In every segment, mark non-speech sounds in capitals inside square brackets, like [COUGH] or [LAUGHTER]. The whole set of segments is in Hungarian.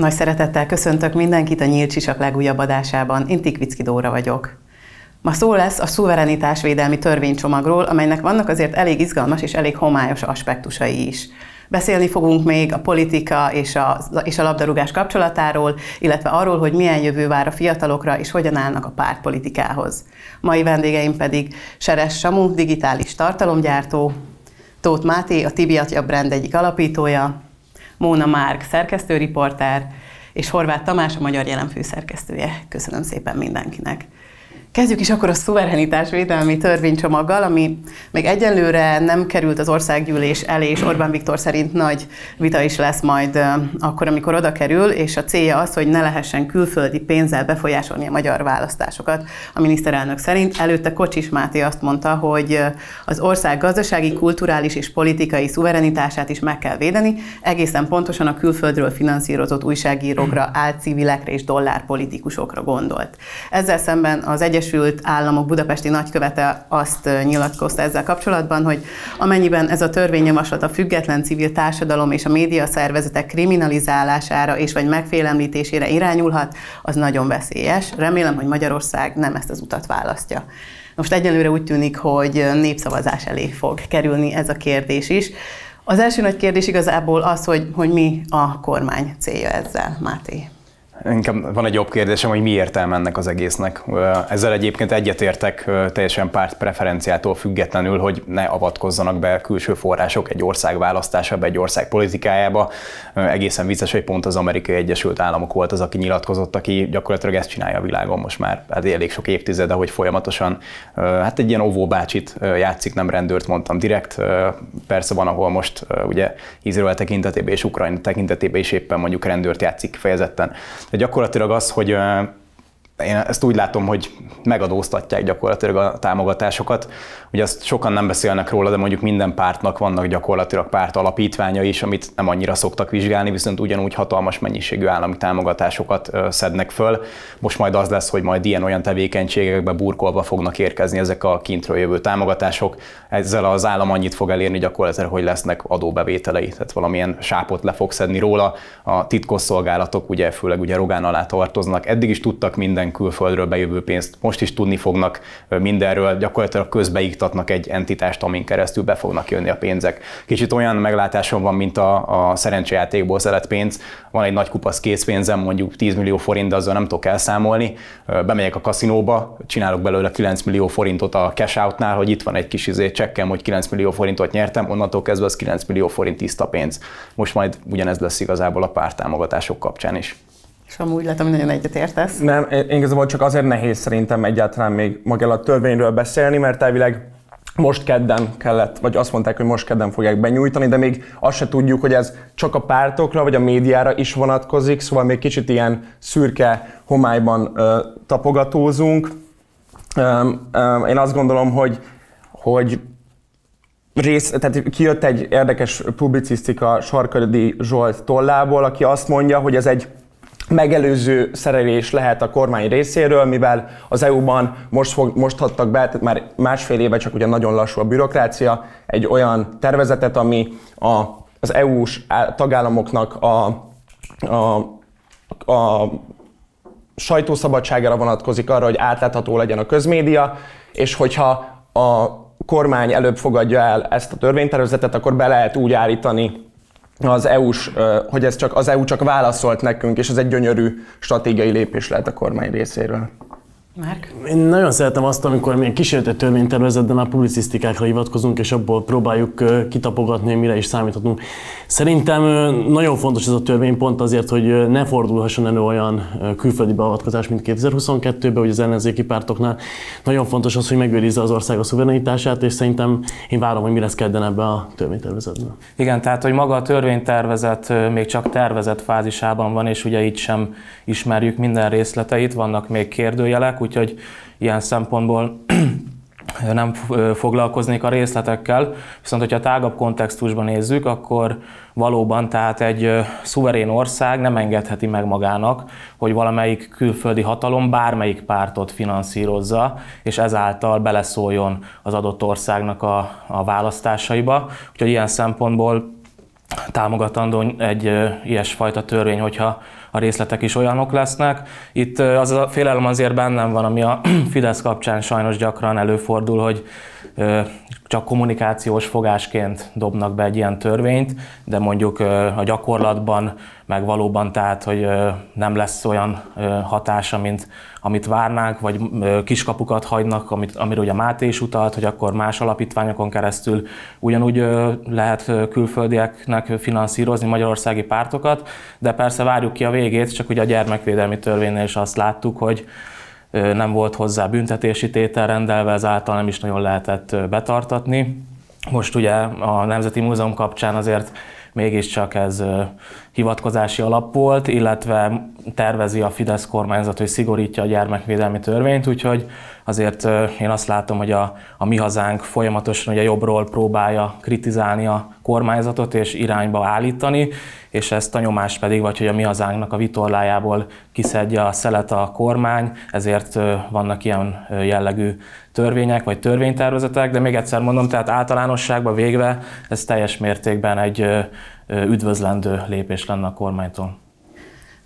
Nagy szeretettel köszöntök mindenkit a Nyílt Csisak legújabb adásában. Én Tikvicki Dóra vagyok. Ma szó lesz a szuverenitásvédelmi törvénycsomagról, amelynek vannak azért elég izgalmas és elég homályos aspektusai is. Beszélni fogunk még a politika és a, és a labdarúgás kapcsolatáról, illetve arról, hogy milyen jövő vár a fiatalokra, és hogyan állnak a pártpolitikához. Mai vendégeim pedig Seres Samu, digitális tartalomgyártó, Tóth Máté, a Tibiatja brand egyik alapítója, Móna Márk, szerkesztőriporter, és Horváth Tamás, a Magyar Jelen főszerkesztője. Köszönöm szépen mindenkinek! Kezdjük is akkor a szuverenitásvédelmi törvénycsomaggal, ami még egyenlőre nem került az országgyűlés elé, és Orbán Viktor szerint nagy vita is lesz majd akkor, amikor oda kerül, és a célja az, hogy ne lehessen külföldi pénzzel befolyásolni a magyar választásokat. A miniszterelnök szerint előtte Kocsis Máté azt mondta, hogy az ország gazdasági, kulturális és politikai szuverenitását is meg kell védeni, egészen pontosan a külföldről finanszírozott újságírókra, álcivilekre és dollárpolitikusokra gondolt. Ezzel szemben az egyes Egyesült Államok budapesti nagykövete azt nyilatkozta ezzel kapcsolatban, hogy amennyiben ez a törvényjavaslat a független civil társadalom és a média szervezetek kriminalizálására és vagy megfélemlítésére irányulhat, az nagyon veszélyes. Remélem, hogy Magyarország nem ezt az utat választja. Most egyelőre úgy tűnik, hogy népszavazás elé fog kerülni ez a kérdés is. Az első nagy kérdés igazából az, hogy, hogy mi a kormány célja ezzel, Máté. Inkább van egy jobb kérdésem, hogy mi értelme ennek az egésznek. Ezzel egyébként egyetértek teljesen párt preferenciától függetlenül, hogy ne avatkozzanak be külső források egy ország választásába, egy ország politikájába. Egészen vicces, hogy pont az Amerikai Egyesült Államok volt az, aki nyilatkozott, aki gyakorlatilag ezt csinálja a világon most már hát elég sok évtizede, hogy folyamatosan hát egy ilyen óvóbácsit játszik, nem rendőrt mondtam direkt. Persze van, ahol most ugye Izrael tekintetében és Ukrajna tekintetében is éppen mondjuk rendőrt játszik kifejezetten de gyakorlatilag az, hogy én ezt úgy látom, hogy megadóztatják gyakorlatilag a támogatásokat. Ugye azt sokan nem beszélnek róla, de mondjuk minden pártnak vannak gyakorlatilag párt alapítványa is, amit nem annyira szoktak vizsgálni, viszont ugyanúgy hatalmas mennyiségű állami támogatásokat szednek föl. Most majd az lesz, hogy majd ilyen-olyan tevékenységekbe burkolva fognak érkezni ezek a kintről jövő támogatások. Ezzel az állam annyit fog elérni gyakorlatilag, hogy lesznek adóbevételei, tehát valamilyen sápot le fog szedni róla. A titkosszolgálatok ugye főleg ugye Rogán alá tartoznak. Eddig is tudtak minden külföldről bejövő pénzt most is tudni fognak mindenről, gyakorlatilag közbeiktatnak egy entitást, amin keresztül be fognak jönni a pénzek. Kicsit olyan meglátásom van, mint a, a szerencsejátékból szeret pénz. Van egy nagy kupasz készpénzem, mondjuk 10 millió forint, de azzal nem tudok elszámolni. Bemegyek a kaszinóba, csinálok belőle 9 millió forintot a cash outnál, hogy itt van egy kis izé csekkem, hogy 9 millió forintot nyertem, onnantól kezdve az 9 millió forint tiszta pénz. Most majd ugyanez lesz igazából a pártámogatások kapcsán is. És amúgy látom, hogy nagyon egyetértesz. Nem, igazából csak azért nehéz szerintem egyáltalán még magáról a törvényről beszélni, mert elvileg most kedden kellett, vagy azt mondták, hogy most kedden fogják benyújtani, de még azt se tudjuk, hogy ez csak a pártokra, vagy a médiára is vonatkozik, szóval még kicsit ilyen szürke homályban ö, tapogatózunk. Ö, ö, én azt gondolom, hogy, hogy rész, tehát kijött egy érdekes publicisztika Sarkadi Zsolt tollából, aki azt mondja, hogy ez egy megelőző szerelés lehet a kormány részéről, mivel az EU-ban most, fog, most hadtak be, tehát már másfél éve csak ugye nagyon lassú a bürokrácia, egy olyan tervezetet, ami a, az EU-s tagállamoknak a, a, a sajtószabadságára vonatkozik arra, hogy átlátható legyen a közmédia, és hogyha a kormány előbb fogadja el ezt a törvénytervezetet, akkor be lehet úgy állítani az EU-s, hogy ez csak, az EU csak válaszolt nekünk, és ez egy gyönyörű stratégiai lépés lehet a kormány részéről. Márk? Én nagyon szeretem azt, amikor mi kísérleti törvénytervezetben a publicisztikákra hivatkozunk, és abból próbáljuk kitapogatni, mire is számíthatunk. Szerintem nagyon fontos ez a törvény pont azért, hogy ne fordulhasson elő olyan külföldi beavatkozás, mint 2022-ben, hogy az ellenzéki pártoknál. Nagyon fontos az, hogy megőrizze az ország a szuverenitását, és szerintem én várom, hogy mi lesz kedden ebbe a törvénytervezetben. Igen, tehát hogy maga a törvénytervezet még csak tervezett fázisában van, és ugye itt sem ismerjük minden részleteit, vannak még kérdőjelek, úgyhogy ilyen szempontból [CLEARS THROAT] nem foglalkoznék a részletekkel, viszont hogyha tágabb kontextusban nézzük, akkor valóban tehát egy szuverén ország nem engedheti meg magának, hogy valamelyik külföldi hatalom bármelyik pártot finanszírozza, és ezáltal beleszóljon az adott országnak a, a választásaiba. Úgyhogy ilyen szempontból támogatandó egy ilyesfajta törvény, hogyha a részletek is olyanok lesznek. Itt az a félelem azért bennem van, ami a [CLEARS THROAT] Fidesz kapcsán sajnos gyakran előfordul, hogy csak kommunikációs fogásként dobnak be egy ilyen törvényt, de mondjuk a gyakorlatban meg valóban tehát, hogy nem lesz olyan hatása, mint amit várnánk, vagy kiskapukat hagynak, amit, amire ugye Máté is utalt, hogy akkor más alapítványokon keresztül ugyanúgy lehet külföldieknek finanszírozni magyarországi pártokat, de persze várjuk ki a végét, csak ugye a gyermekvédelmi törvénynél is azt láttuk, hogy nem volt hozzá büntetési tétel rendelve, ezáltal nem is nagyon lehetett betartatni. Most ugye a Nemzeti Múzeum kapcsán azért mégiscsak ez hivatkozási alap volt, illetve tervezi a Fidesz kormányzat, hogy szigorítja a gyermekvédelmi törvényt, úgyhogy azért én azt látom, hogy a, a mi hazánk folyamatosan ugye jobbról próbálja kritizálni a kormányzatot és irányba állítani, és ezt a nyomást pedig, vagy hogy a mi hazánknak a vitorlájából kiszedje a szelet a kormány, ezért vannak ilyen jellegű törvények vagy törvénytervezetek, de még egyszer mondom, tehát általánosságban végve ez teljes mértékben egy üdvözlendő lépés lenne a kormánytól.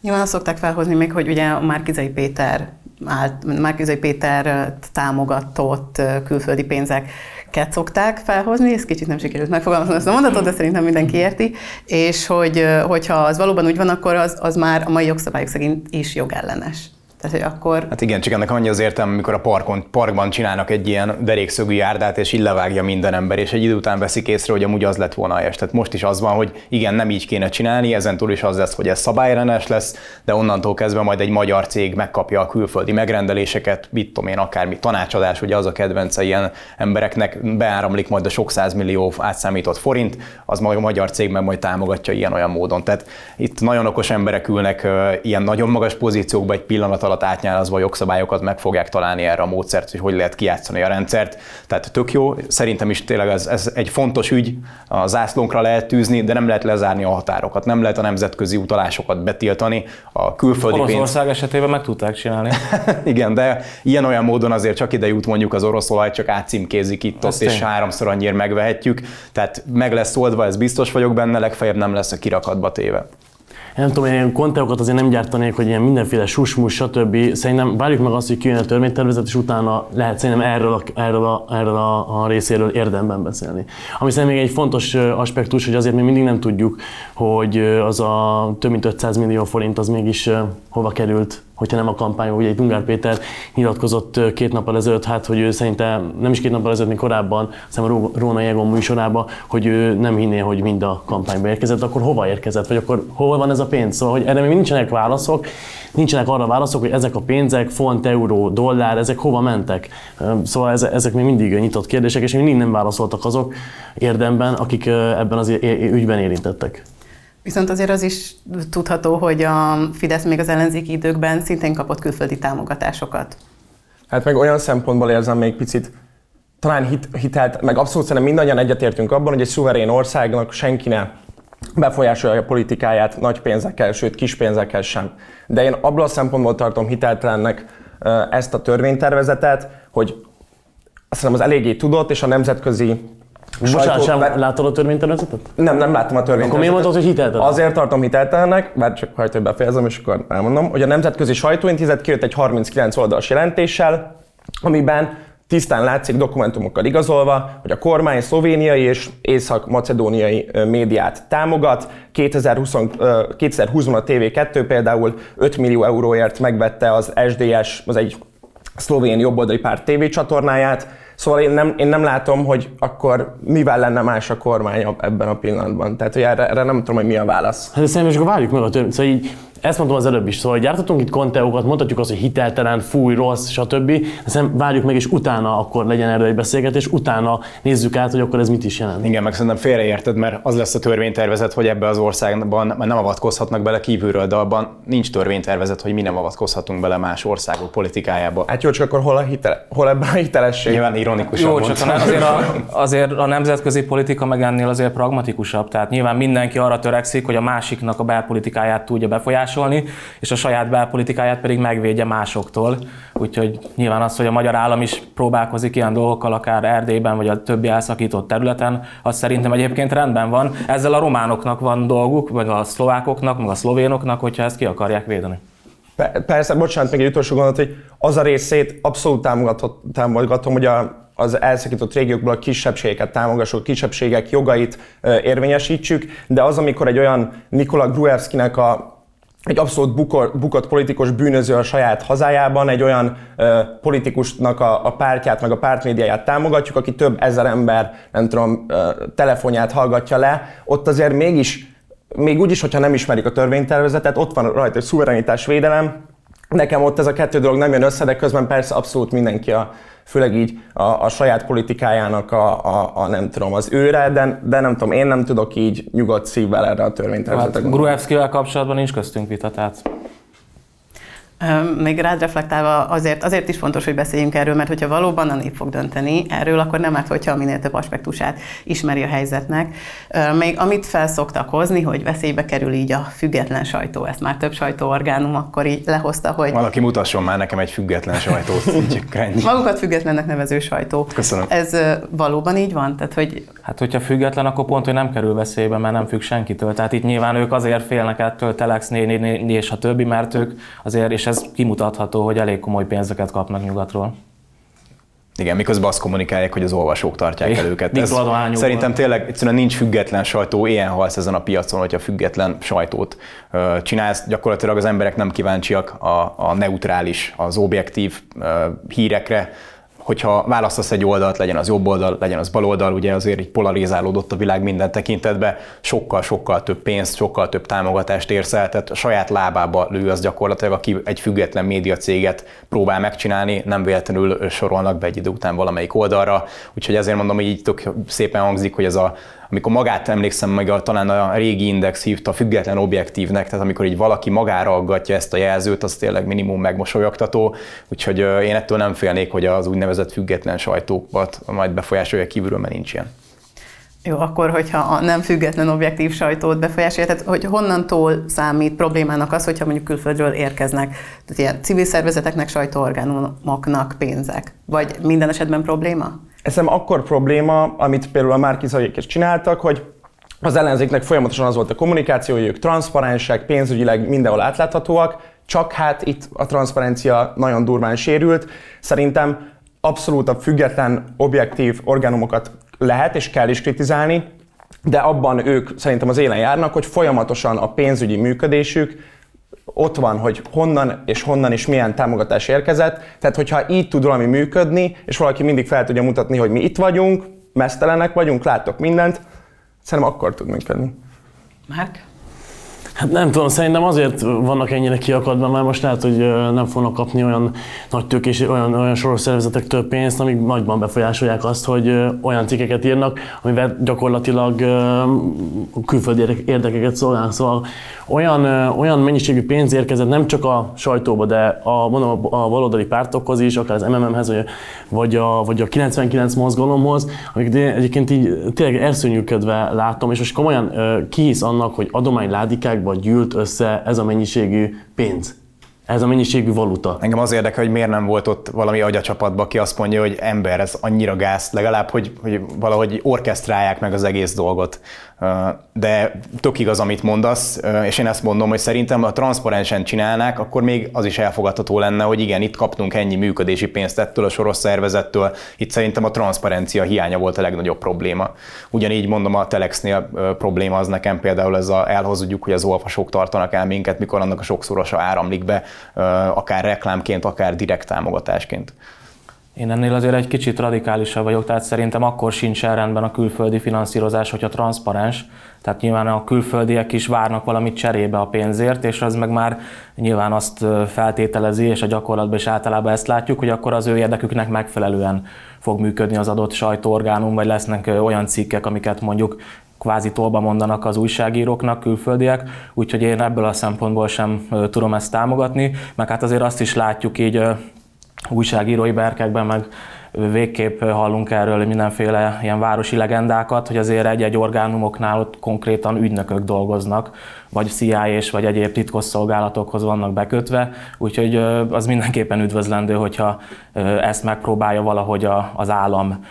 Nyilván azt szokták felhozni még, hogy ugye a Márkizai Péter állt, Márkizai Péter támogatott külföldi pénzeket szokták felhozni, ez kicsit nem sikerült megfogalmazni ezt a mondatot, de szerintem mindenki érti, és hogy, hogyha az valóban úgy van, akkor az, az már a mai jogszabályok szerint is jogellenes. Tehát, hogy akkor... Hát igen, csak ennek annyi az értelme, amikor a parkon, parkban csinálnak egy ilyen derékszögű járdát, és így levágja minden ember, és egy idő után veszik észre, hogy amúgy az lett volna helyes. Tehát most is az van, hogy igen, nem így kéne csinálni, ezen túl is az lesz, hogy ez szabályrendes lesz, de onnantól kezdve majd egy magyar cég megkapja a külföldi megrendeléseket, mit tudom én, akármi tanácsadás, ugye az a kedvence ilyen embereknek, beáramlik majd a sok millió átszámított forint, az majd a magyar cég meg majd támogatja ilyen-olyan módon. Tehát itt nagyon okos emberek ülnek ilyen nagyon magas pozíciókba egy pillanat alatt átnyálazva a jogszabályokat meg fogják találni erre a módszert, hogy hogy lehet kijátszani a rendszert. Tehát tök jó, szerintem is tényleg ez, ez egy fontos ügy, a zászlónkra lehet tűzni, de nem lehet lezárni a határokat, nem lehet a nemzetközi utalásokat betiltani, a külföldi pénz... Oroszország esetében meg tudták csinálni. [LAUGHS] Igen, de ilyen-olyan módon azért csak ide jut mondjuk az orosz olaj, csak átcímkézik itt ott, és háromszor annyira megvehetjük. Tehát meg lesz oldva, ez biztos vagyok benne, legfeljebb nem lesz a kirakatba téve nem tudom, ilyen konteokat azért nem gyártanék, hogy ilyen mindenféle susmus, stb. Szerintem várjuk meg azt, hogy kijön a törvénytervezet, és utána lehet szerintem erről a, erről a, erről a, a részéről érdemben beszélni. Ami szerintem még egy fontos aspektus, hogy azért még mindig nem tudjuk, hogy az a több mint 500 millió forint az mégis hova került hogyha nem a kampány, ugye egy Ungár Péter nyilatkozott két nappal ezelőtt, hát, hogy ő szerintem nem is két nappal ezelőtt, mint korábban, szerintem a Róna Jegon műsorában, hogy ő nem hinné, hogy mind a kampányba érkezett, akkor hova érkezett, vagy akkor hol van ez a pénz? Szóval, hogy erre még nincsenek válaszok, nincsenek arra válaszok, hogy ezek a pénzek, font, euró, dollár, ezek hova mentek. Szóval ezek még mindig nyitott kérdések, és még mindig nem válaszoltak azok érdemben, akik ebben az ügyben érintettek. Viszont azért az is tudható, hogy a Fidesz még az ellenzéki időkben szintén kapott külföldi támogatásokat. Hát meg olyan szempontból érzem még picit, talán hit, hitelt, meg abszolút szerintem mindannyian egyetértünk abban, hogy egy szuverén országnak senki ne befolyásolja a politikáját nagy pénzekkel, sőt kis pénzekkel sem. De én abból a szempontból tartom hiteltelennek ezt a törvénytervezetet, hogy azt hiszem az eléggé tudott, és a nemzetközi Bocsánat, sem mert... látod a törvénytervezetet? Nem, nem láttam a törvénytervezetet. Akkor miért mondod, hogy hiteltelen? Azért tartom hiteltelennek, mert csak hajtó befejezem, és akkor elmondom, hogy a Nemzetközi Sajtóintézet kijött egy 39 oldalas jelentéssel, amiben tisztán látszik dokumentumokkal igazolva, hogy a kormány szlovéniai és észak-macedóniai médiát támogat. 2020, 2020-ban a TV2 például 5 millió euróért megvette az SDS, az egy szlovén jobboldali párt tévécsatornáját, Szóval én nem, én nem látom, hogy akkor mivel lenne más a kormány ebben a pillanatban. Tehát, hogy erre, erre nem tudom, hogy mi a válasz. Hát szerintem és akkor várjuk meg a törvényt. Szóval ezt mondtam az előbb is, szóval gyártatunk itt konteókat, mondhatjuk azt, hogy hiteltelen, fúj, rossz, stb. Aztán várjuk meg, és utána akkor legyen erről egy beszélgetés, utána nézzük át, hogy akkor ez mit is jelent. Igen, meg szerintem félreérted, mert az lesz a törvénytervezet, hogy ebbe az országban már nem avatkozhatnak bele kívülről, de abban nincs törvénytervezet, hogy mi nem avatkozhatunk bele más országok politikájába. Hát jó, csak akkor hol, a hitel, hol ebben a hitelesség? Nyilván ironikusan Jó, csak azért a, [LAUGHS] azért a nemzetközi politika meg ennél azért pragmatikusabb. Tehát nyilván mindenki arra törekszik, hogy a másiknak a belpolitikáját tudja befolyásolni, befolyásolni, és a saját belpolitikáját pedig megvédje másoktól. Úgyhogy nyilván az, hogy a magyar állam is próbálkozik ilyen dolgokkal, akár Erdélyben, vagy a többi elszakított területen, az szerintem egyébként rendben van. Ezzel a románoknak van dolguk, meg a szlovákoknak, meg a szlovénoknak, hogyha ezt ki akarják védeni. Persze, bocsánat, még egy utolsó gondolat, hogy az a részét abszolút támogatom, hogy a, az elszakított régiókból a kisebbségeket támogassuk, a kisebbségek jogait érvényesítsük, de az, amikor egy olyan Nikola Gruevskinek a egy abszolút bukor, bukott politikus bűnöző a saját hazájában, egy olyan ö, politikusnak a, a pártját, meg a pártmédiáját támogatjuk, aki több ezer ember, nem tudom, ö, telefonját hallgatja le, ott azért mégis még úgy is, hogyha nem ismerik a törvénytervezetet, ott van rajta egy szuverenitás védelem. Nekem ott ez a kettő dolog nem jön össze, de közben persze abszolút mindenki a, főleg így a, a saját politikájának a, a, a, nem tudom, az őre, de, de nem tudom, én nem tudok így nyugodt szívvel erre a törvénytervezetre hát, Gruevskivel kapcsolatban nincs köztünk vita, tehát még rád reflektálva azért, azért is fontos, hogy beszéljünk erről, mert hogyha valóban a nép fog dönteni erről, akkor nem árt, hogyha minél több aspektusát ismeri a helyzetnek. Még amit felszoktak hozni, hogy veszélybe kerül így a független sajtó, ezt már több sajtóorgánum akkor így lehozta, hogy... Valaki mutasson már nekem egy független sajtót. [LAUGHS] Magukat függetlennek nevező sajtó. Köszönöm. Ez valóban így van? Tehát, hogy... Hát, hogyha független, akkor pont, hogy nem kerül veszélybe, mert nem függ senkitől. Tehát itt nyilván ők azért félnek ettől Telex, néni, és a többi, mert ők azért, és ez kimutatható, hogy elég komoly pénzeket kapnak nyugatról. Igen, miközben azt kommunikálják, hogy az olvasók tartják el őket. Ez szerintem tényleg egyszerűen nincs független sajtó, ilyen halsz ezen a piacon, hogyha független sajtót csinálsz. Gyakorlatilag az emberek nem kíváncsiak a, a neutrális, az objektív hírekre, hogyha választasz egy oldalt, legyen az jobb oldal, legyen az bal oldal, ugye azért így polarizálódott a világ minden tekintetben, sokkal-sokkal több pénzt, sokkal több támogatást érsz el, tehát a saját lábába lő az gyakorlatilag, aki egy független médiacéget próbál megcsinálni, nem véletlenül sorolnak be egy idő után valamelyik oldalra, úgyhogy ezért mondom, hogy így tök szépen hangzik, hogy ez a amikor magát emlékszem meg, a, talán a régi index hívta független objektívnek, tehát amikor így valaki magára aggatja ezt a jelzőt, az tényleg minimum megmosolyogtató, úgyhogy én ettől nem félnék, hogy az úgynevezett független sajtókat majd befolyásolja kívülről, mert nincs ilyen. Jó, akkor, hogyha a nem független objektív sajtót befolyásolja, tehát hogy honnantól számít problémának az, hogyha mondjuk külföldről érkeznek, tehát ilyen civil szervezeteknek, sajtóorgánumoknak pénzek, vagy minden esetben probléma? Nem akkor probléma, amit például a Márkizaiak is csináltak, hogy az ellenzéknek folyamatosan az volt a kommunikáció, hogy ők transzparensek, pénzügyileg mindenhol átláthatóak, csak hát itt a transzparencia nagyon durván sérült. Szerintem abszolút a független, objektív orgánumokat lehet és kell is kritizálni, de abban ők szerintem az élen járnak, hogy folyamatosan a pénzügyi működésük ott van, hogy honnan és honnan és milyen támogatás érkezett. Tehát, hogyha így tud valami működni, és valaki mindig fel tudja mutatni, hogy mi itt vagyunk, mesztelenek vagyunk, látok mindent, szerintem akkor tud működni. Márk? Hát nem tudom, szerintem azért vannak ennyire kiakadva, mert most lehet, hogy nem fognak kapni olyan nagy tőkés, olyan, olyan soros szervezetek több pénzt, amik nagyban befolyásolják azt, hogy olyan cikkeket írnak, amivel gyakorlatilag külföldi érdekeket szolgálnak. Szóval olyan, olyan mennyiségű pénz érkezett nem csak a sajtóba, de a, mondom, a baloldali pártokhoz is, akár az MMM-hez, vagy a, vagy a 99 mozgalomhoz, amik egyébként így tényleg elszörnyűködve látom, és most komolyan kihisz annak, hogy adományládikák gyűlt össze ez a mennyiségű pénz ez a mennyiségű valuta. Engem az érdekel, hogy miért nem volt ott valami agyacsapatban, aki azt mondja, hogy ember, ez annyira gáz, legalább, hogy, hogy valahogy orkesztrálják meg az egész dolgot. De tök igaz, amit mondasz, és én ezt mondom, hogy szerintem ha transzparensen csinálnák, akkor még az is elfogadható lenne, hogy igen, itt kaptunk ennyi működési pénzt ettől a soros szervezettől. Itt szerintem a transzparencia hiánya volt a legnagyobb probléma. Ugyanígy mondom, a Telexnél probléma az nekem például ez a elhozudjuk, hogy az olvasók tartanak el minket, mikor annak a sokszorosa áramlik be, akár reklámként, akár direkt támogatásként. Én ennél azért egy kicsit radikálisabb vagyok, tehát szerintem akkor sincs rendben a külföldi finanszírozás, hogyha transzparens. Tehát nyilván a külföldiek is várnak valamit cserébe a pénzért, és az meg már nyilván azt feltételezi, és a gyakorlatban is általában ezt látjuk, hogy akkor az ő érdeküknek megfelelően fog működni az adott sajtóorgánum, vagy lesznek olyan cikkek, amiket mondjuk kvázi tolba mondanak az újságíróknak, külföldiek, úgyhogy én ebből a szempontból sem tudom ezt támogatni, meg hát azért azt is látjuk így újságírói berkekben, meg végképp hallunk erről mindenféle ilyen városi legendákat, hogy azért egy-egy orgánumoknál ott konkrétan ügynökök dolgoznak, vagy CIA-s, vagy egyéb titkosszolgálatokhoz vannak bekötve, úgyhogy az mindenképpen üdvözlendő, hogyha ezt megpróbálja valahogy az állam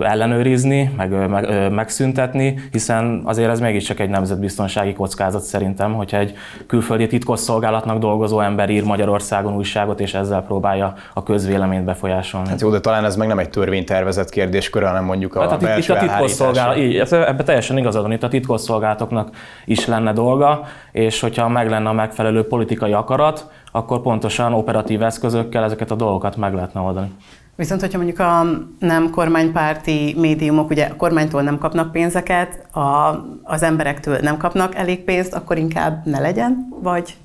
ellenőrizni, meg, meg, megszüntetni, hiszen azért ez mégiscsak egy nemzetbiztonsági kockázat szerintem, hogyha egy külföldi titkosszolgálatnak dolgozó ember ír Magyarországon újságot, és ezzel próbálja a közvéleményt befolyásolni. Hát jó, de talán ez meg nem egy törvénytervezet kérdésköre, hanem mondjuk a Hát itt, itt belső a titkosszolgálat, így, ebben teljesen igazad van, itt a titkosszolgálatoknak is lenne dolga, és hogyha meg lenne a megfelelő politikai akarat, akkor pontosan operatív eszközökkel ezeket a dolgokat meg lehetne oldani. Viszont, hogyha mondjuk a nem kormánypárti médiumok ugye a kormánytól nem kapnak pénzeket, a, az emberektől nem kapnak elég pénzt, akkor inkább ne legyen, vagy,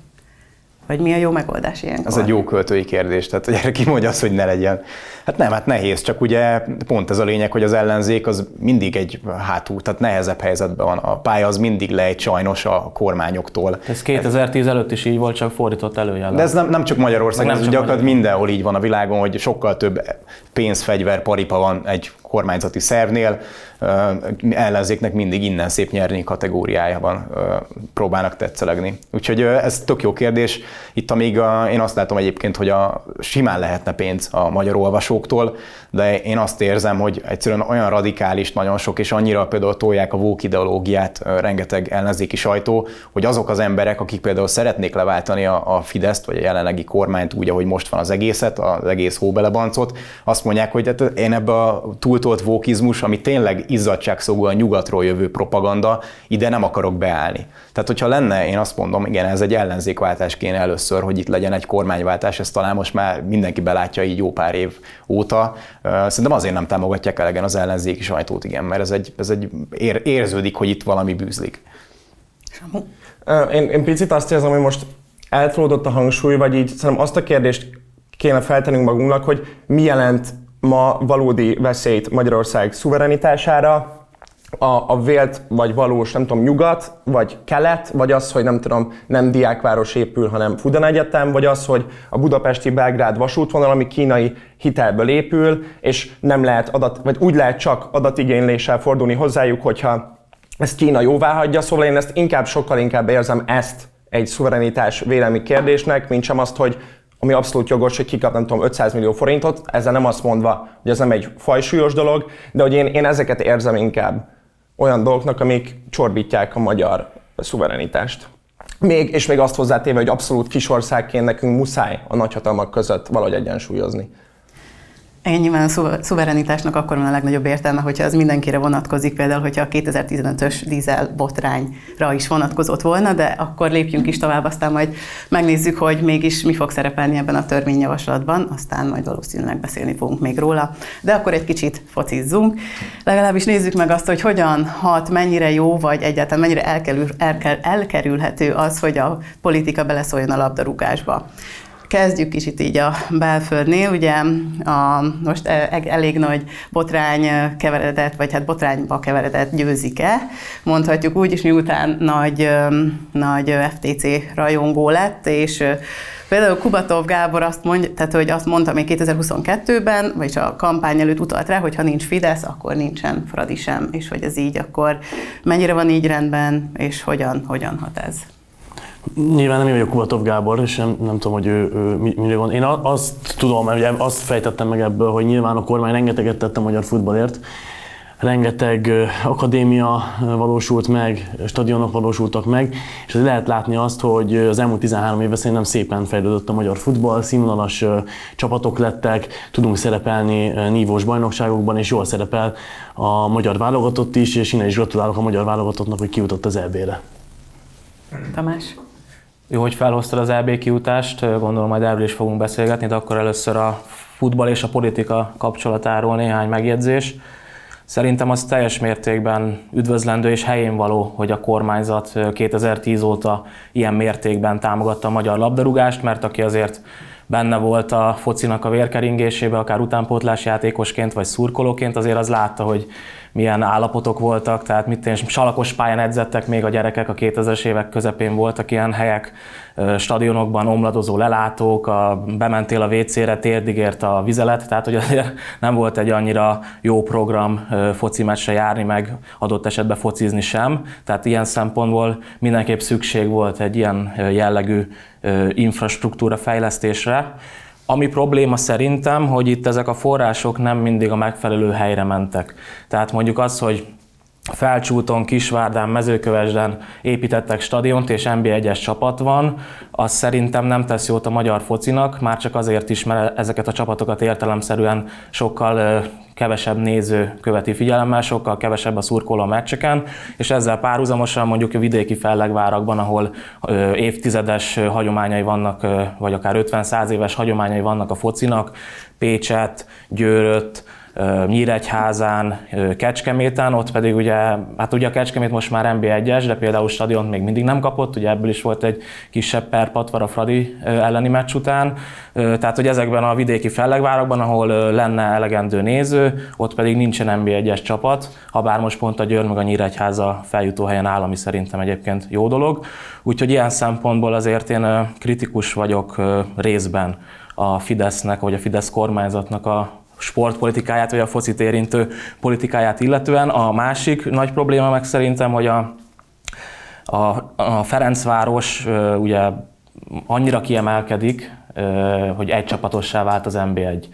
vagy mi a jó megoldás ilyenkor? Ez egy jó költői kérdés, tehát hogy erre ki mondja azt, hogy ne legyen. Hát nem, hát nehéz, csak ugye pont ez a lényeg, hogy az ellenzék az mindig egy hátú, tehát nehezebb helyzetben van. A pálya az mindig lejt sajnos a kormányoktól. Ez 2010 előtt is így volt, csak fordított előjel. De ez nem, nem csak Magyarországon, Nem ez csak gyakorlatilag mindenhol így van a világon, hogy sokkal több pénz, fegyver, paripa van egy kormányzati szervnél, ellenzéknek mindig innen szép nyerni kategóriájában próbálnak tetszelegni. Úgyhogy ez tök jó kérdés. Itt amíg a, én azt látom egyébként, hogy a, simán lehetne pénz a magyar olvasóktól, de én azt érzem, hogy egyszerűen olyan radikális, nagyon sok, és annyira például tolják a vók ideológiát rengeteg ellenzéki sajtó, hogy azok az emberek, akik például szeretnék leváltani a, a Fideszt, vagy a jelenlegi kormányt úgy, ahogy most van az egészet, az egész hóbelebancot, azt mondják, hogy hát én ebbe a túltolt vókizmus, ami tényleg izzadságszagú a nyugatról jövő propaganda, ide nem akarok beállni. Tehát, hogyha lenne, én azt mondom, igen, ez egy ellenzékváltás kéne először, hogy itt legyen egy kormányváltás, ezt talán most már mindenki belátja így jó pár év óta. Szerintem azért nem támogatják elegen az ellenzéki sajtót, igen, mert ez egy, ez egy ér, érződik, hogy itt valami bűzlik. Én, én picit azt érzem, hogy most eltolódott a hangsúly, vagy így szerintem azt a kérdést kéne feltennünk magunknak, hogy mi jelent ma valódi veszélyt Magyarország szuverenitására, a, a vélt vagy valós, nem tudom, nyugat, vagy kelet, vagy az, hogy nem tudom, nem diákváros épül, hanem Fudan Egyetem, vagy az, hogy a budapesti Belgrád vasútvonal, ami kínai hitelből épül, és nem lehet adat, vagy úgy lehet csak adatigényléssel fordulni hozzájuk, hogyha ezt Kína jóvá hagyja, szóval én ezt inkább, sokkal inkább érzem ezt egy szuverenitás vélemi kérdésnek, mint sem azt, hogy ami abszolút jogos, hogy kikap, nem tudom, 500 millió forintot, ezzel nem azt mondva, hogy ez nem egy fajsúlyos dolog, de hogy én, én ezeket érzem inkább olyan dolgoknak, amik csorbítják a magyar szuverenitást. Még, és még azt hozzátéve, hogy abszolút kisországként nekünk muszáj a nagyhatalmak között valahogy egyensúlyozni. Igen, nyilván a szu- szuverenitásnak akkor van a legnagyobb értelme, hogyha az mindenkire vonatkozik, például, hogyha a 2015-ös dízel botrányra is vonatkozott volna, de akkor lépjünk is tovább, aztán majd megnézzük, hogy mégis mi fog szerepelni ebben a törvényjavaslatban, aztán majd valószínűleg beszélni fogunk még róla. De akkor egy kicsit focizzunk. Legalábbis nézzük meg azt, hogy hogyan hat, mennyire jó, vagy egyáltalán mennyire elkerül, elker, elkerülhető az, hogy a politika beleszóljon a labdarúgásba. Kezdjük kicsit így a belföldnél, ugye a, most e- elég nagy botrány keveredett, vagy hát botrányba keveredett győzike, mondhatjuk úgy, és miután nagy, nagy FTC rajongó lett, és Például Kubatov Gábor azt mondja, tehát hogy azt mondta még 2022-ben, vagyis a kampány előtt utalt rá, hogy ha nincs Fidesz, akkor nincsen Fradi sem, és hogy ez így, akkor mennyire van így rendben, és hogyan, hogyan hat ez? Nyilván nem én vagyok Kubatov Gábor, és nem, nem tudom, hogy ő, ő mi- mire gond. Én azt tudom, mert ugye azt fejtettem meg ebből, hogy nyilván a kormány rengeteget tett a magyar futballért, rengeteg akadémia valósult meg, stadionok valósultak meg, és lehet látni azt, hogy az elmúlt 13 évben szerintem szépen fejlődött a magyar futball, színvonalas csapatok lettek, tudunk szerepelni nívós bajnokságokban, és jól szerepel a magyar válogatott is, és innen is gratulálok a magyar válogatottnak, hogy kijutott az EB-re. Tamás? Jó, hogy felhoztad az EB kiutást, gondolom majd erről is fogunk beszélgetni, de akkor először a futball és a politika kapcsolatáról néhány megjegyzés. Szerintem az teljes mértékben üdvözlendő és helyén való, hogy a kormányzat 2010 óta ilyen mértékben támogatta a magyar labdarúgást, mert aki azért benne volt a focinak a vérkeringésébe, akár utánpótlás játékosként vagy szurkolóként, azért az látta, hogy milyen állapotok voltak, tehát mit én, salakos pályán edzettek még a gyerekek, a 2000-es évek közepén voltak ilyen helyek, stadionokban omladozó lelátók, a, bementél a WC-re, térdig ért a vizelet, tehát hogy azért nem volt egy annyira jó program foci meccsre járni, meg adott esetben focizni sem, tehát ilyen szempontból mindenképp szükség volt egy ilyen jellegű infrastruktúra fejlesztésre. Ami probléma szerintem, hogy itt ezek a források nem mindig a megfelelő helyre mentek. Tehát mondjuk az, hogy Felcsúton, Kisvárdán, Mezőkövesden építettek stadiont, és NB1-es csapat van, az szerintem nem tesz jót a magyar focinak, már csak azért is, mert ezeket a csapatokat értelemszerűen sokkal kevesebb néző követi figyelemmel, sokkal kevesebb a szurkoló meccseken, és ezzel párhuzamosan mondjuk a vidéki fellegvárakban, ahol évtizedes hagyományai vannak, vagy akár 50-100 éves hagyományai vannak a focinak, Pécset, Győröt, Nyíregyházán, Kecskeméten, ott pedig ugye, hát ugye a Kecskemét most már NB1-es, de például stadion még mindig nem kapott, ugye ebből is volt egy kisebb perpatvar a Fradi elleni meccs után, tehát hogy ezekben a vidéki fellegvárokban, ahol lenne elegendő néző, ott pedig nincsen NB1-es csapat, ha bár most pont a Győr meg a Nyíregyháza feljutó helyen állami szerintem egyébként jó dolog, úgyhogy ilyen szempontból azért én kritikus vagyok részben a Fidesznek, vagy a Fidesz kormányzatnak a sportpolitikáját, vagy a focit érintő politikáját illetően. A másik nagy probléma meg szerintem, hogy a, a, a Ferencváros ugye annyira kiemelkedik, hogy egy csapatossá vált az NB1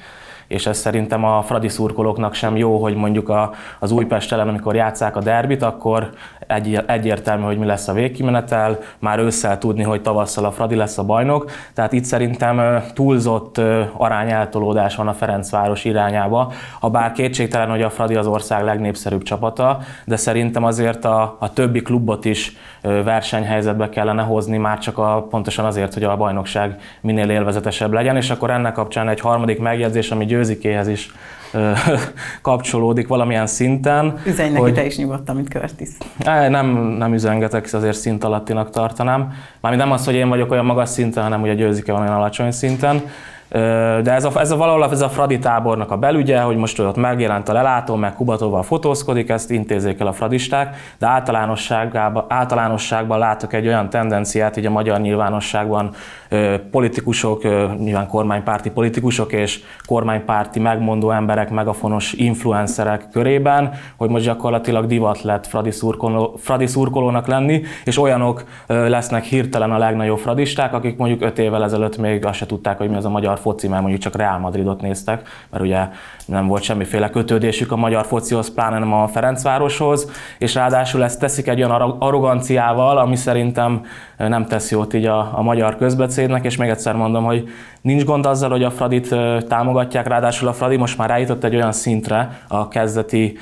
és ez szerintem a Fradi szurkolóknak sem jó, hogy mondjuk a, az Újpest ellen, amikor játszák a derbit, akkor egy, egyértelmű, hogy mi lesz a végkimenetel, már ősszel tudni, hogy tavasszal a Fradi lesz a bajnok, tehát itt szerintem túlzott arányeltolódás van a Ferencváros irányába, ha bár kétségtelen, hogy a Fradi az ország legnépszerűbb csapata, de szerintem azért a, a többi klubot is versenyhelyzetbe kellene hozni, már csak a, pontosan azért, hogy a bajnokság minél élvezetesebb legyen, és akkor ennek kapcsán egy harmadik megjegyzés, ami győzikéhez is [LAUGHS] kapcsolódik valamilyen szinten. Üzenj neki hogy... te is nyugodtan, mint követisz. Nem, nem üzengetek, azért szint alattinak tartanám. Mármint nem az, hogy én vagyok olyan magas szinten, hanem ugye győzike van olyan alacsony szinten. De ez a, ez a valahol ez a Fradi tábornak a belügye, hogy most ott megjelent a lelátó, meg Kubatóval fotózkodik, ezt intézzék el a fradisták, de általánosságban, általánosságban látok egy olyan tendenciát így a magyar nyilvánosságban, politikusok, nyilván kormánypárti politikusok és kormánypárti megmondó emberek, megafonos influencerek körében, hogy most gyakorlatilag divat lett Fradi, szurkoló, Fradi szurkolónak lenni, és olyanok lesznek hirtelen a legnagyobb fradisták, akik mondjuk öt évvel ezelőtt még azt se tudták, hogy mi az a magyar foci, mert mondjuk csak Real Madridot néztek, mert ugye nem volt semmiféle kötődésük a magyar focihoz, pláne nem a Ferencvároshoz, és ráadásul ezt teszik egy olyan arroganciával, ami szerintem nem tesz jót így a, a magyar közbeszédnek, és még egyszer mondom, hogy nincs gond azzal, hogy a Fradit támogatják, ráadásul a Fradi most már eljutott egy olyan szintre a kezdeti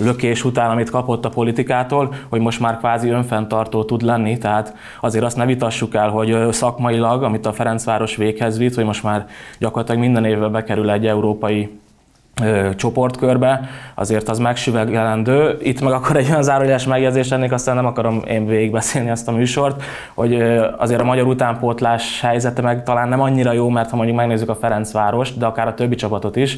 lökés után, amit kapott a politikától, hogy most már kvázi önfenntartó tud lenni, tehát azért azt ne vitassuk el, hogy szakmailag, amit a Ferencváros véghez vitt, hogy most már gyakorlatilag minden évben bekerül egy európai csoportkörbe, azért az megsüvegelendő. Itt meg akkor egy olyan zárójeles megjegyzés lennék, aztán nem akarom én végigbeszélni ezt a műsort, hogy azért a magyar utánpótlás helyzete meg talán nem annyira jó, mert ha mondjuk megnézzük a Ferencvárost, de akár a többi csapatot is,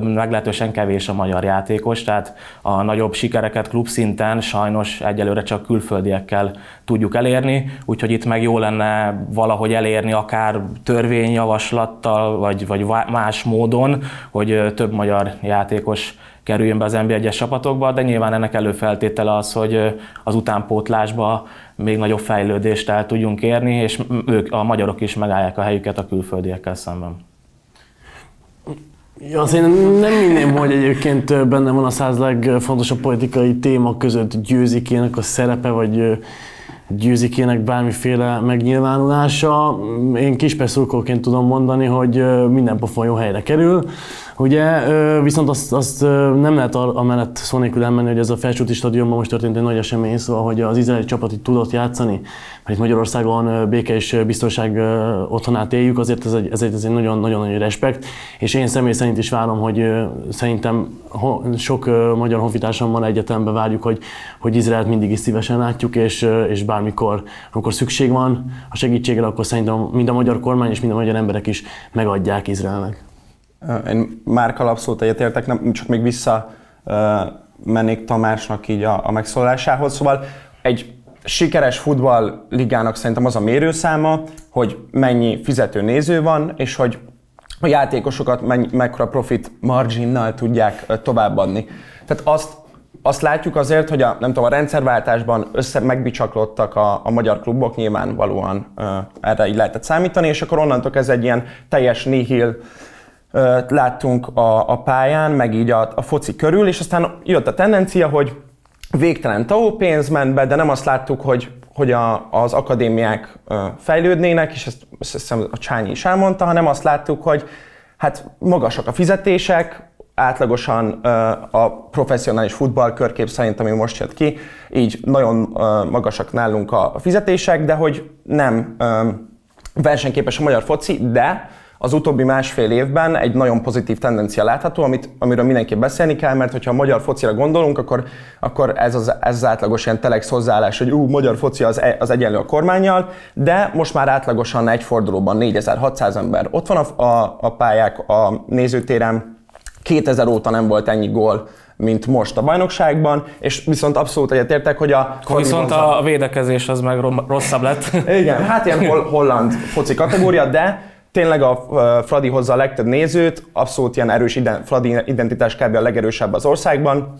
meglehetősen kevés a magyar játékos, tehát a nagyobb sikereket klubszinten sajnos egyelőre csak külföldiekkel tudjuk elérni, úgyhogy itt meg jó lenne valahogy elérni akár törvényjavaslattal, vagy, vagy más módon, hogy több magyar játékos kerüljön be az NB1-es csapatokba, de nyilván ennek előfeltétele az, hogy az utánpótlásba még nagyobb fejlődést el tudjunk érni, és ők, a magyarok is megállják a helyüket a külföldiekkel szemben. Ja, azt én nem hinném, hogy egyébként benne van a száz legfontosabb politikai téma között győzikének a szerepe, vagy győzikének bármiféle megnyilvánulása. Én kispeszurkóként tudom mondani, hogy minden pofon jó helyre kerül. Ugye, viszont azt, azt nem lehet amellett szó nélkül elmenni, hogy ez a felsőti stadionban most történt egy nagy esemény, szóval, hogy az izraeli csapat itt tudott játszani, mert itt Magyarországon béke és biztonság otthonát éljük, azért ez egy, ez egy, ez egy nagyon, nagyon nagy respekt, és én személy szerint is várom, hogy szerintem sok magyar honfitársammal egyetemben várjuk, hogy, hogy Izraelt mindig is szívesen látjuk, és, és bármikor, amikor szükség van a segítségre, akkor szerintem mind a magyar kormány és mind a magyar emberek is megadják Izraelnek. Én már abszolút egyetértek, nem, csak még vissza mennék Tamásnak így a, a megszólalásához. Szóval egy sikeres futballligának szerintem az a mérőszáma, hogy mennyi fizető néző van, és hogy a játékosokat mennyi, mekkora profit marginnal tudják továbbadni. Tehát azt, azt látjuk azért, hogy a, nem tudom, a rendszerváltásban össze megbicsaklottak a, a magyar klubok, nyilvánvalóan ö, erre így lehetett számítani, és akkor onnantól ez egy ilyen teljes nihil láttunk a, a pályán, meg így a, a foci körül, és aztán jött a tendencia, hogy végtelen TAO pénz ment be, de nem azt láttuk, hogy, hogy a, az akadémiák fejlődnének, és ezt, ezt hiszem a Csányi is elmondta, hanem azt láttuk, hogy hát magasak a fizetések, átlagosan a professzionális futball körkép szerint, ami most jött ki, így nagyon magasak nálunk a, fizetések, de hogy nem versenyképes a magyar foci, de az utóbbi másfél évben egy nagyon pozitív tendencia látható, amit, amiről mindenképp beszélni kell, mert hogyha a magyar focira gondolunk, akkor, akkor ez, az, ez az átlagos ilyen telex hozzáállás, hogy ú, magyar foci az, e- az egyenlő a kormányjal, de most már átlagosan egy fordulóban 4600 ember ott van a, a, a pályák a nézőtéren, 2000 óta nem volt ennyi gól, mint most a bajnokságban, és viszont abszolút egyetértek, hogy a... Viszont a védekezés az meg rosszabb lett. Igen, hát ilyen hol- holland foci kategória, de tényleg a Fradi hozza a legtöbb nézőt, abszolút ilyen erős iden- Fradi identitás kb. a legerősebb az országban.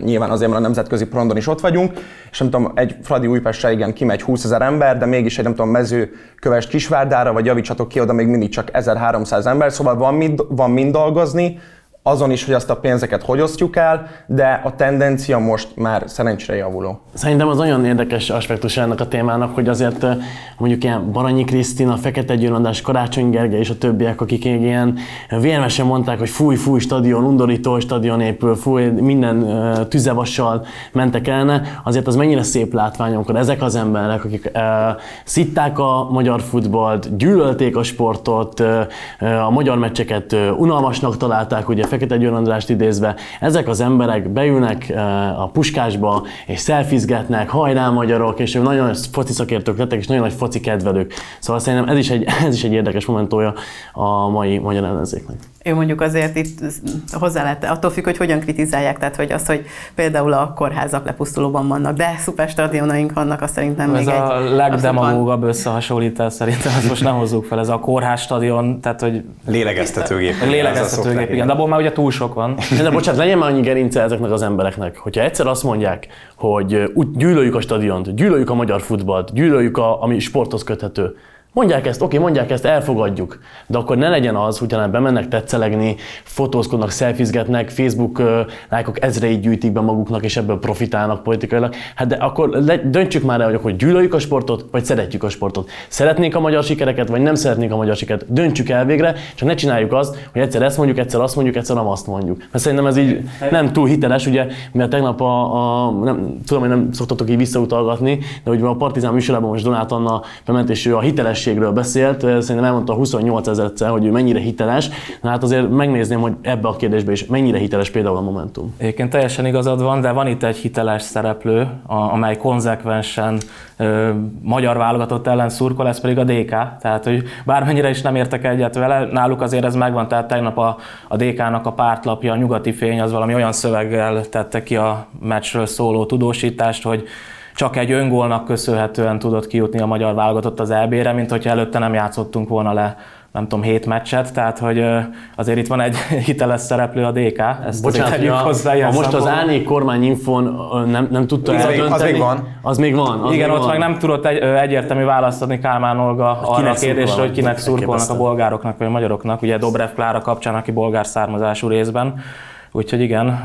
Nyilván azért, mert a nemzetközi porondon is ott vagyunk, és nem tudom, egy Fradi Újpestre igen kimegy 20 ezer ember, de mégis egy nem tudom, mezőköves Kisvárdára, vagy javítsatok ki, oda még mindig csak 1300 ember, szóval van mind, van mind dolgozni, azon is, hogy azt a pénzeket hogy osztjuk el, de a tendencia most már szerencsére javuló. Szerintem az olyan érdekes aspektus ennek a témának, hogy azért mondjuk ilyen Baranyi Krisztina, Fekete Győrandás, Karácsony Gergely és a többiek, akik ilyen vérmesen mondták, hogy fúj, fúj, stadion, undorító stadion épül, fúj, minden tüzevassal mentek elne, azért az mennyire szép látvány, amikor ezek az emberek, akik uh, szitták a magyar futballt, gyűlölték a sportot, uh, a magyar meccseket uh, unalmasnak találták, ugye Fekete Győr Andrást idézve, ezek az emberek beülnek uh, a puskásba, és szelfizgetnek, hajrá magyarok, és ők nagyon nagy foci szakértők lettek, és nagyon nagy foci kedvelők. Szóval szerintem ez is egy, [LAUGHS] ez is egy érdekes momentója a mai magyar ellenzéknek. Ő mondjuk azért itt hozzá lehet, attól függ, hogy hogyan kritizálják, tehát hogy az, hogy például a kórházak lepusztulóban vannak, de szuper stadionaink vannak, azt szerintem Ez még a egy... legdemagógabb összehasonlítás szerintem, ezt most nem hozzuk fel, ez a kórház stadion, tehát hogy Lélegeztetőgép. Ez a lélegeztetőgép, igen, de abból már ugye túl sok van. [LAUGHS] De bocsánat, legyen már annyi gerince ezeknek az embereknek, hogyha egyszer azt mondják, hogy úgy gyűlöljük a stadiont, gyűlöljük a magyar futballt, gyűlöljük a, ami sporthoz köthető, Mondják ezt, oké, mondják ezt, elfogadjuk. De akkor ne legyen az, hogy utána bemennek tetszelegni, fotózkodnak, szelfizgetnek, Facebook lájkok ezreit gyűjtik be maguknak, és ebből profitálnak politikailag. Hát de akkor le, döntsük már el, hogy akkor gyűlöljük a sportot, vagy szeretjük a sportot. Szeretnénk a magyar sikereket, vagy nem szeretnénk a magyar sikereket. Döntsük el végre, csak ne csináljuk azt, hogy egyszer ezt mondjuk, egyszer azt mondjuk, egyszer nem azt mondjuk. Mert szerintem ez így nem túl hiteles, ugye, mert tegnap a, a nem, tudom, hogy nem szoktatok így visszautalgatni, de ugye a Partizán műsorában most Donát Anna bement, és ő a hitelességről beszélt, szerintem elmondta 28 ezerszer, hogy ő mennyire hiteles, Na hát azért megnézném, hogy ebbe a kérdésbe is mennyire hiteles például a Momentum. Egyébként teljesen igazad van, de van itt egy hiteles szereplő, amely konzekvensen ö, magyar válogatott ellen szurkol, ez pedig a DK. Tehát, hogy bármennyire is nem értek egyet vele, náluk azért ez megvan, tehát tegnap a, a DK-nak a pártlapja, a nyugati fény, az valami olyan szöveggel tette ki a meccsről szóló tudósítást, hogy csak egy öngólnak köszönhetően tudott kijutni a magyar válogatott az EB-re, mint hogyha előtte nem játszottunk volna le nem tudom, hét meccset, tehát hogy azért itt van egy [LAUGHS] hiteles szereplő a DK, ezt Bocsánat, azért tegyük hozzá ilyen ha most az szempontból. Árnyék kormányinfon nem, nem tudta Az még- az eldönteni. még van. Az még van. Az Igen, még ott van. meg nem tudott egy, egyértelmű választ adni Kálmán Olga arra a kinek kérdésre, szurkolnak? hogy kinek szurkolnak a bolgároknak vagy a magyaroknak, ugye Dobrev Klára kapcsán, aki bolgár származású részben. Úgyhogy igen,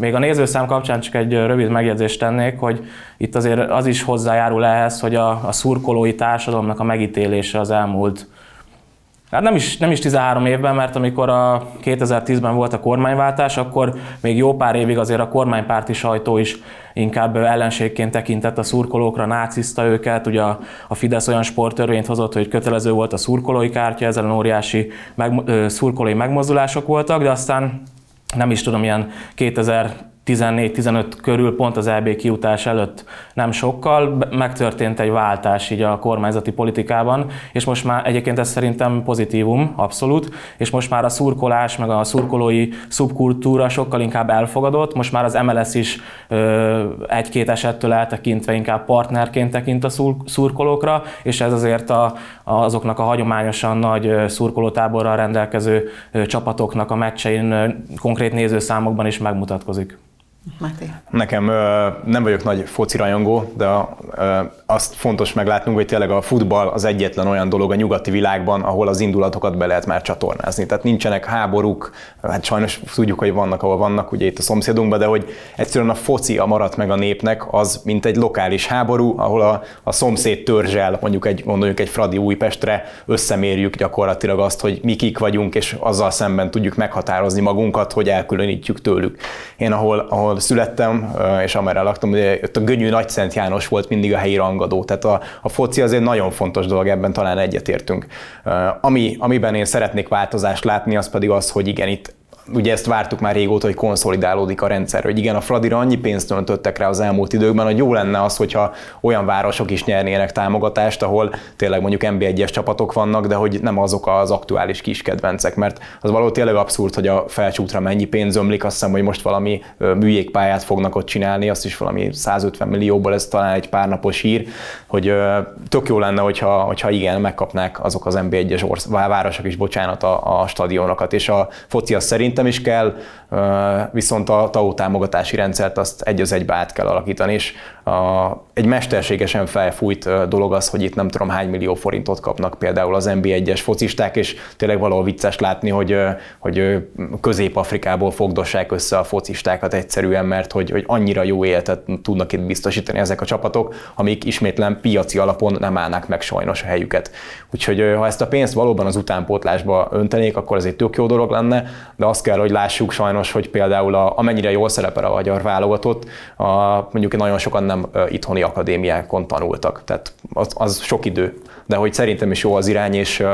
még a nézőszám kapcsán csak egy rövid megjegyzést tennék, hogy itt azért az is hozzájárul ehhez, hogy a, a szurkolói társadalomnak a megítélése az elmúlt Hát nem is, nem is 13 évben, mert amikor a 2010-ben volt a kormányváltás, akkor még jó pár évig azért a kormánypárti sajtó is inkább ellenségként tekintett a szurkolókra, nácizta őket. Ugye a, a Fidesz olyan sporttörvényt hozott, hogy kötelező volt a szurkolói kártya, ezzel óriási meg, szurkolói megmozdulások voltak, de aztán nem is tudom, ilyen 14-15 körül, pont az EB kiutás előtt nem sokkal, megtörtént egy váltás így a kormányzati politikában, és most már egyébként ez szerintem pozitívum, abszolút, és most már a szurkolás, meg a szurkolói szubkultúra sokkal inkább elfogadott, most már az MLS is egy-két esettől eltekintve inkább partnerként tekint a szurkolókra, és ez azért a, azoknak a hagyományosan nagy szurkolótáborral rendelkező csapatoknak a meccsein konkrét nézőszámokban is megmutatkozik. Máté. Nekem nem vagyok nagy foci rajongó, de azt fontos meglátnunk, hogy tényleg a futball az egyetlen olyan dolog a nyugati világban, ahol az indulatokat be lehet már csatornázni. Tehát nincsenek háborúk, hát sajnos tudjuk, hogy vannak, ahol vannak, ugye itt a szomszédunkban, de hogy egyszerűen a foci a maradt meg a népnek, az mint egy lokális háború, ahol a, a szomszéd törzsel, mondjuk egy, mondjuk egy Fradi Újpestre összemérjük gyakorlatilag azt, hogy mi kik vagyunk, és azzal szemben tudjuk meghatározni magunkat, hogy elkülönítjük tőlük. Én ahol, ahol születtem, és amerre laktam, ugye ott a Gönyű Nagy Szent János volt mindig a helyi rangadó. Tehát a, a foci azért nagyon fontos dolog, ebben talán egyetértünk. Ami, amiben én szeretnék változást látni, az pedig az, hogy igen, itt ugye ezt vártuk már régóta, hogy konszolidálódik a rendszer, hogy igen, a Fradira annyi pénzt öntöttek rá az elmúlt időkben, hogy jó lenne az, hogyha olyan városok is nyernének támogatást, ahol tényleg mondjuk NB1-es csapatok vannak, de hogy nem azok az aktuális kis kedvencek, mert az való tényleg abszurd, hogy a felcsútra mennyi pénz ömlik, azt hiszem, hogy most valami műjégpályát fognak ott csinálni, azt is valami 150 millióból, ez talán egy pár napos hír, hogy tök jó lenne, hogyha, hogyha igen, megkapnák azok az NB1-es városok is, bocsánat, a, a stadionokat, és a foci az szerint szerintem is kell, viszont a TAO támogatási rendszert azt egy az egybe át kell alakítani, és egy mesterségesen felfújt dolog az, hogy itt nem tudom hány millió forintot kapnak például az NB1-es focisták, és tényleg valahol vicces látni, hogy, hogy Közép-Afrikából fogdossák össze a focistákat egyszerűen, mert hogy, hogy annyira jó életet tudnak itt biztosítani ezek a csapatok, amik ismétlen piaci alapon nem állnak meg sajnos a helyüket. Úgyhogy ha ezt a pénzt valóban az utánpótlásba öntenék, akkor ez egy tök jó dolog lenne, de azt kell, hogy lássuk sajnos, hogy például a, amennyire jól szerepel a magyar válogatott, a, mondjuk nagyon sokan nem itthoni akadémiákon tanultak, tehát az, az sok idő, de hogy szerintem is jó az irány, és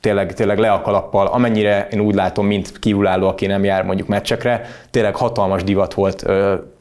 tényleg, tényleg le a kalappal, amennyire én úgy látom, mint kívülálló, aki nem jár mondjuk meccsekre, tényleg hatalmas divat volt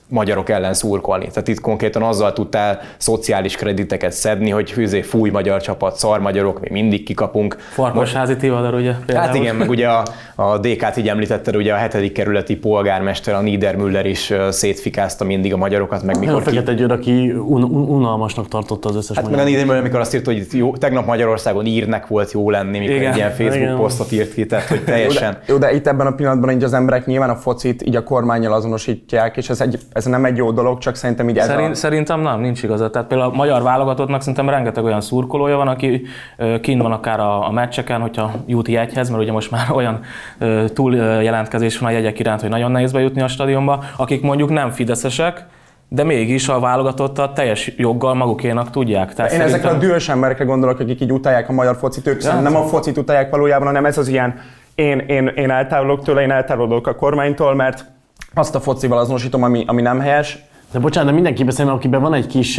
magyarok ellen szurkolni. Tehát itt konkrétan azzal tudtál szociális krediteket szedni, hogy hűzé fúj magyar csapat, szar magyarok, mi mindig kikapunk. Farkasházi Tivadar, ugye? Például. Hát igen, meg ugye a, a DK-t így említetted, ugye a hetedik kerületi polgármester, a Niedermüller is szétfikázta mindig a magyarokat, meg mikor... A Fekete Győr, aki un- un- unalmasnak tartotta az összes Hát meg a Niedermüller, amikor azt írta, hogy jó, tegnap Magyarországon írnek volt jó lenni, mikor igen, egy ilyen Facebook igen. posztot írt ki, tehát hogy teljesen... Jó de, jó, de itt ebben a pillanatban így az emberek nyilván a focit így a kormányjal azonosítják, és ez egy ez nem egy jó dolog, csak szerintem így ez Szerint, a... Szerintem nem, nincs igazad. Tehát például a magyar válogatottnak szerintem rengeteg olyan szurkolója van, aki kint van akár a, a meccseken, hogyha jut jegyhez, mert ugye most már olyan túl jelentkezés van a jegyek iránt, hogy nagyon nehéz bejutni a stadionba, akik mondjuk nem fideszesek, de mégis a válogatottat teljes joggal magukénak tudják. Tehát Én szerintem... ezekre a dühös emberekre gondolok, akik így utálják a magyar focit, ők ja, nem a focit utálják valójában, hanem ez az ilyen én, én, én eltávolodok tőle, én eltávolodok a kormánytól, mert azt a focival azonosítom, ami, ami nem helyes, de bocsánat, de mindenki szerintem, akiben van egy kis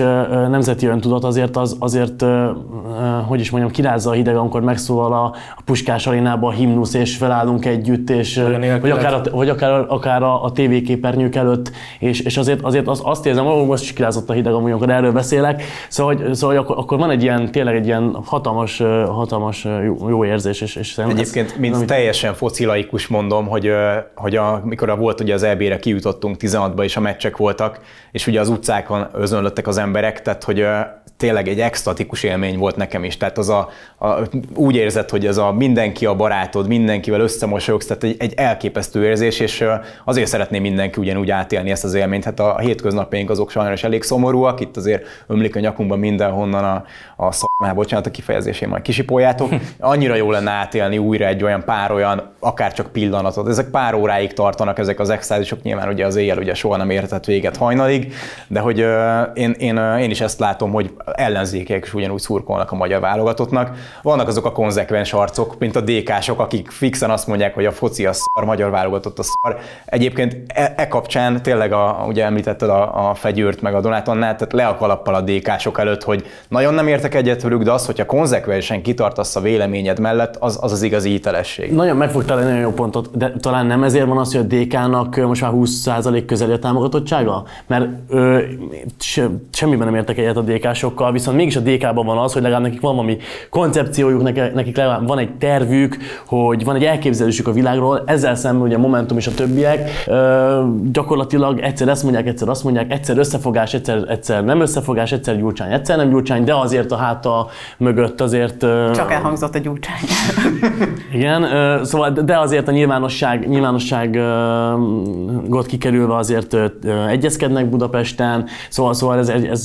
nemzeti öntudat, azért, az, azért hogy is mondjam, kirázza a hideg, amikor megszólal a, a Puskás arénába a himnusz, és felállunk együtt, és, vagy akár, a, vagy akár, akár a, a tévéképernyők előtt, és, és azért, azért az, azt érzem, hogy most is kirázott a hideg, amikor erről beszélek, szóval, hogy, szóval hogy akkor, akkor, van egy ilyen, tényleg egy ilyen hatalmas, hatalmas jó, jó érzés. És, és Egyébként, ez, mint amit... teljesen focilaikus mondom, hogy, hogy a, mikor volt ugye az EB-re kijutottunk 16-ba, és a meccsek voltak, és ugye az utcákon özönlöttek az emberek, tehát hogy tényleg egy extatikus élmény volt nekem is. Tehát az a, a, úgy érzed, hogy ez a mindenki a barátod, mindenkivel összemosolyogsz, tehát egy, egy elképesztő érzés, és azért szeretném mindenki ugyanúgy átélni ezt az élményt. Hát a, hétköznapjaink azok sajnos elég szomorúak, itt azért ömlik a nyakunkban mindenhonnan a, a szakmá, bocsánat a kifejezésén majd kisipoljátok. [LAUGHS] Annyira jó lenne átélni újra egy olyan pár olyan, akár csak pillanatot. Ezek pár óráig tartanak ezek az extázisok, nyilván ugye az éjjel ugye soha nem értett véget hajnalig, sokáig, de hogy én, én, én is ezt látom, hogy ellenzékek is ugyanúgy szurkolnak a magyar válogatottnak. Vannak azok a konzekvens arcok, mint a DK-sok, akik fixen azt mondják, hogy a foci a szar, magyar válogatott a szar. Egyébként e, e kapcsán tényleg, a, ugye említetted a, a Fegyőrt meg a Donátonnát, tehát le a kalappal a DK-sok előtt, hogy nagyon nem értek egyet velük, de az, hogyha konzekvensen kitartasz a véleményed mellett, az az, az igazi hitelesség. Nagyon megfogtál egy nagyon jó pontot, de talán nem ezért van az, hogy a DK-nak most már 20% közeli a támogatottsága? Mert ö, se, semmiben nem értek egyet a DK-sokkal, viszont mégis a DK-ban van az, hogy legalább nekik van valami koncepciójuk, nekik, nekik legalább van egy tervük, hogy van egy elképzelésük a világról, ezzel szemben ugye a Momentum és a többiek ö, gyakorlatilag egyszer ezt mondják, egyszer azt mondják, egyszer összefogás, egyszer, egyszer nem összefogás, egyszer gyurcsány, egyszer nem gyurcsány, de azért a háta mögött azért ö, Csak elhangzott a gyurcsány. [LAUGHS] igen, ö, szóval, de azért a nyilvánosság, nyilvánosságot kikerülve azért ö, ö, egyezkednek Budapesten, szóval, szóval ez, ez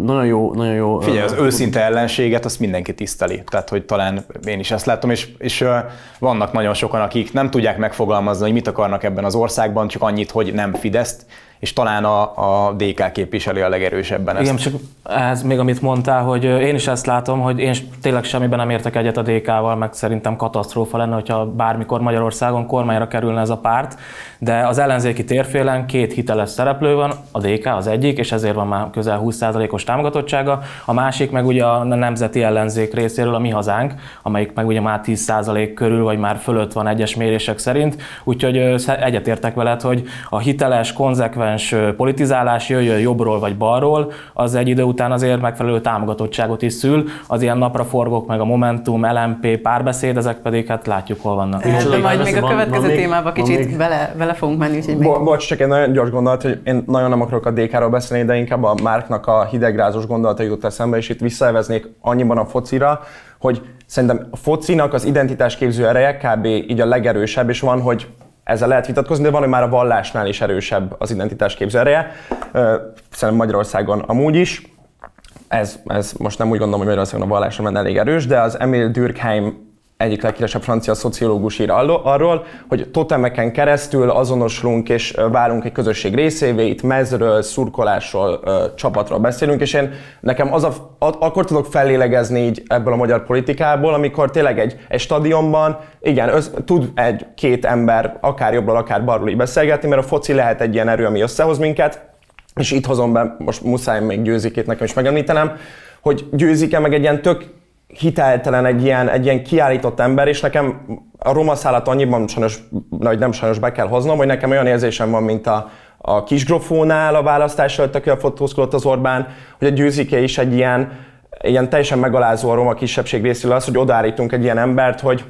nagyon jó, nagyon jó. Figyelj, az őszinte ellenséget azt mindenki tiszteli. Tehát, hogy talán én is ezt látom, és, és vannak nagyon sokan, akik nem tudják megfogalmazni, hogy mit akarnak ebben az országban, csak annyit, hogy nem Fideszt, és talán a, a DK képviseli a legerősebben ezt. Igen, csak ez még amit mondtál, hogy én is ezt látom, hogy én tényleg semmiben nem értek egyet a DK-val, meg szerintem katasztrófa lenne, hogyha bármikor Magyarországon kormányra kerülne ez a párt, de az ellenzéki térfélen két hiteles szereplő van, a DK az egyik, és ezért van már közel 20%-os támogatottsága, a másik meg ugye a nemzeti ellenzék részéről a mi hazánk, amelyik meg ugye már 10% körül, vagy már fölött van egyes mérések szerint, úgyhogy egyetértek veled, hogy a hiteles, konzekvens ö, politizálás jöjjön jobbról vagy balról, az egy idő után azért megfelelő támogatottságot is szül, az ilyen napraforgók, meg a Momentum, LMP, párbeszéd, ezek pedig hát látjuk, hol vannak. De majd még a van- következő van témába van kicsit még- vele, vele fogunk menni, úgyhogy még Bo- bocs, csak egy nagyon gyors gondolat, hogy én nagyon nem akarok a DK-ról beszélni, de inkább a Márknak a hidegrázós gondolata jutott eszembe, és itt visszaeveznék annyiban a focira, hogy szerintem a focinak az identitásképző ereje kb. így a legerősebb, és van, hogy ezzel lehet vitatkozni, de van, hogy már a vallásnál is erősebb az identitásképző ereje. Ö, Szerintem Magyarországon amúgy is. Ez, ez most nem úgy gondolom, hogy Magyarországon a vallásra lenne elég erős, de az Emil Durkheim egyik leghíresebb francia szociológus ír arról, hogy totemeken keresztül azonosulunk és válunk egy közösség részévé, itt mezről, szurkolásról, csapatról beszélünk, és én nekem az a, akkor tudok fellélegezni így ebből a magyar politikából, amikor tényleg egy, egy stadionban, igen, össz, tud egy-két ember akár jobbról, akár balról így beszélgetni, mert a foci lehet egy ilyen erő, ami összehoz minket, és itt hozom be, most muszáj még győzikét nekem is megemlítenem, hogy győzike meg egy ilyen tök hiteltelen, egy ilyen, egy ilyen kiállított ember, és nekem a roma szállat annyiban sajnos, vagy nem sajnos be kell hoznom, hogy nekem olyan érzésem van, mint a, a kisgrofónál a választás előtt, aki a fotózkodott az Orbán, hogy a győzike is egy ilyen, ilyen teljesen megalázó a roma kisebbség részéről az, hogy odaállítunk egy ilyen embert, hogy,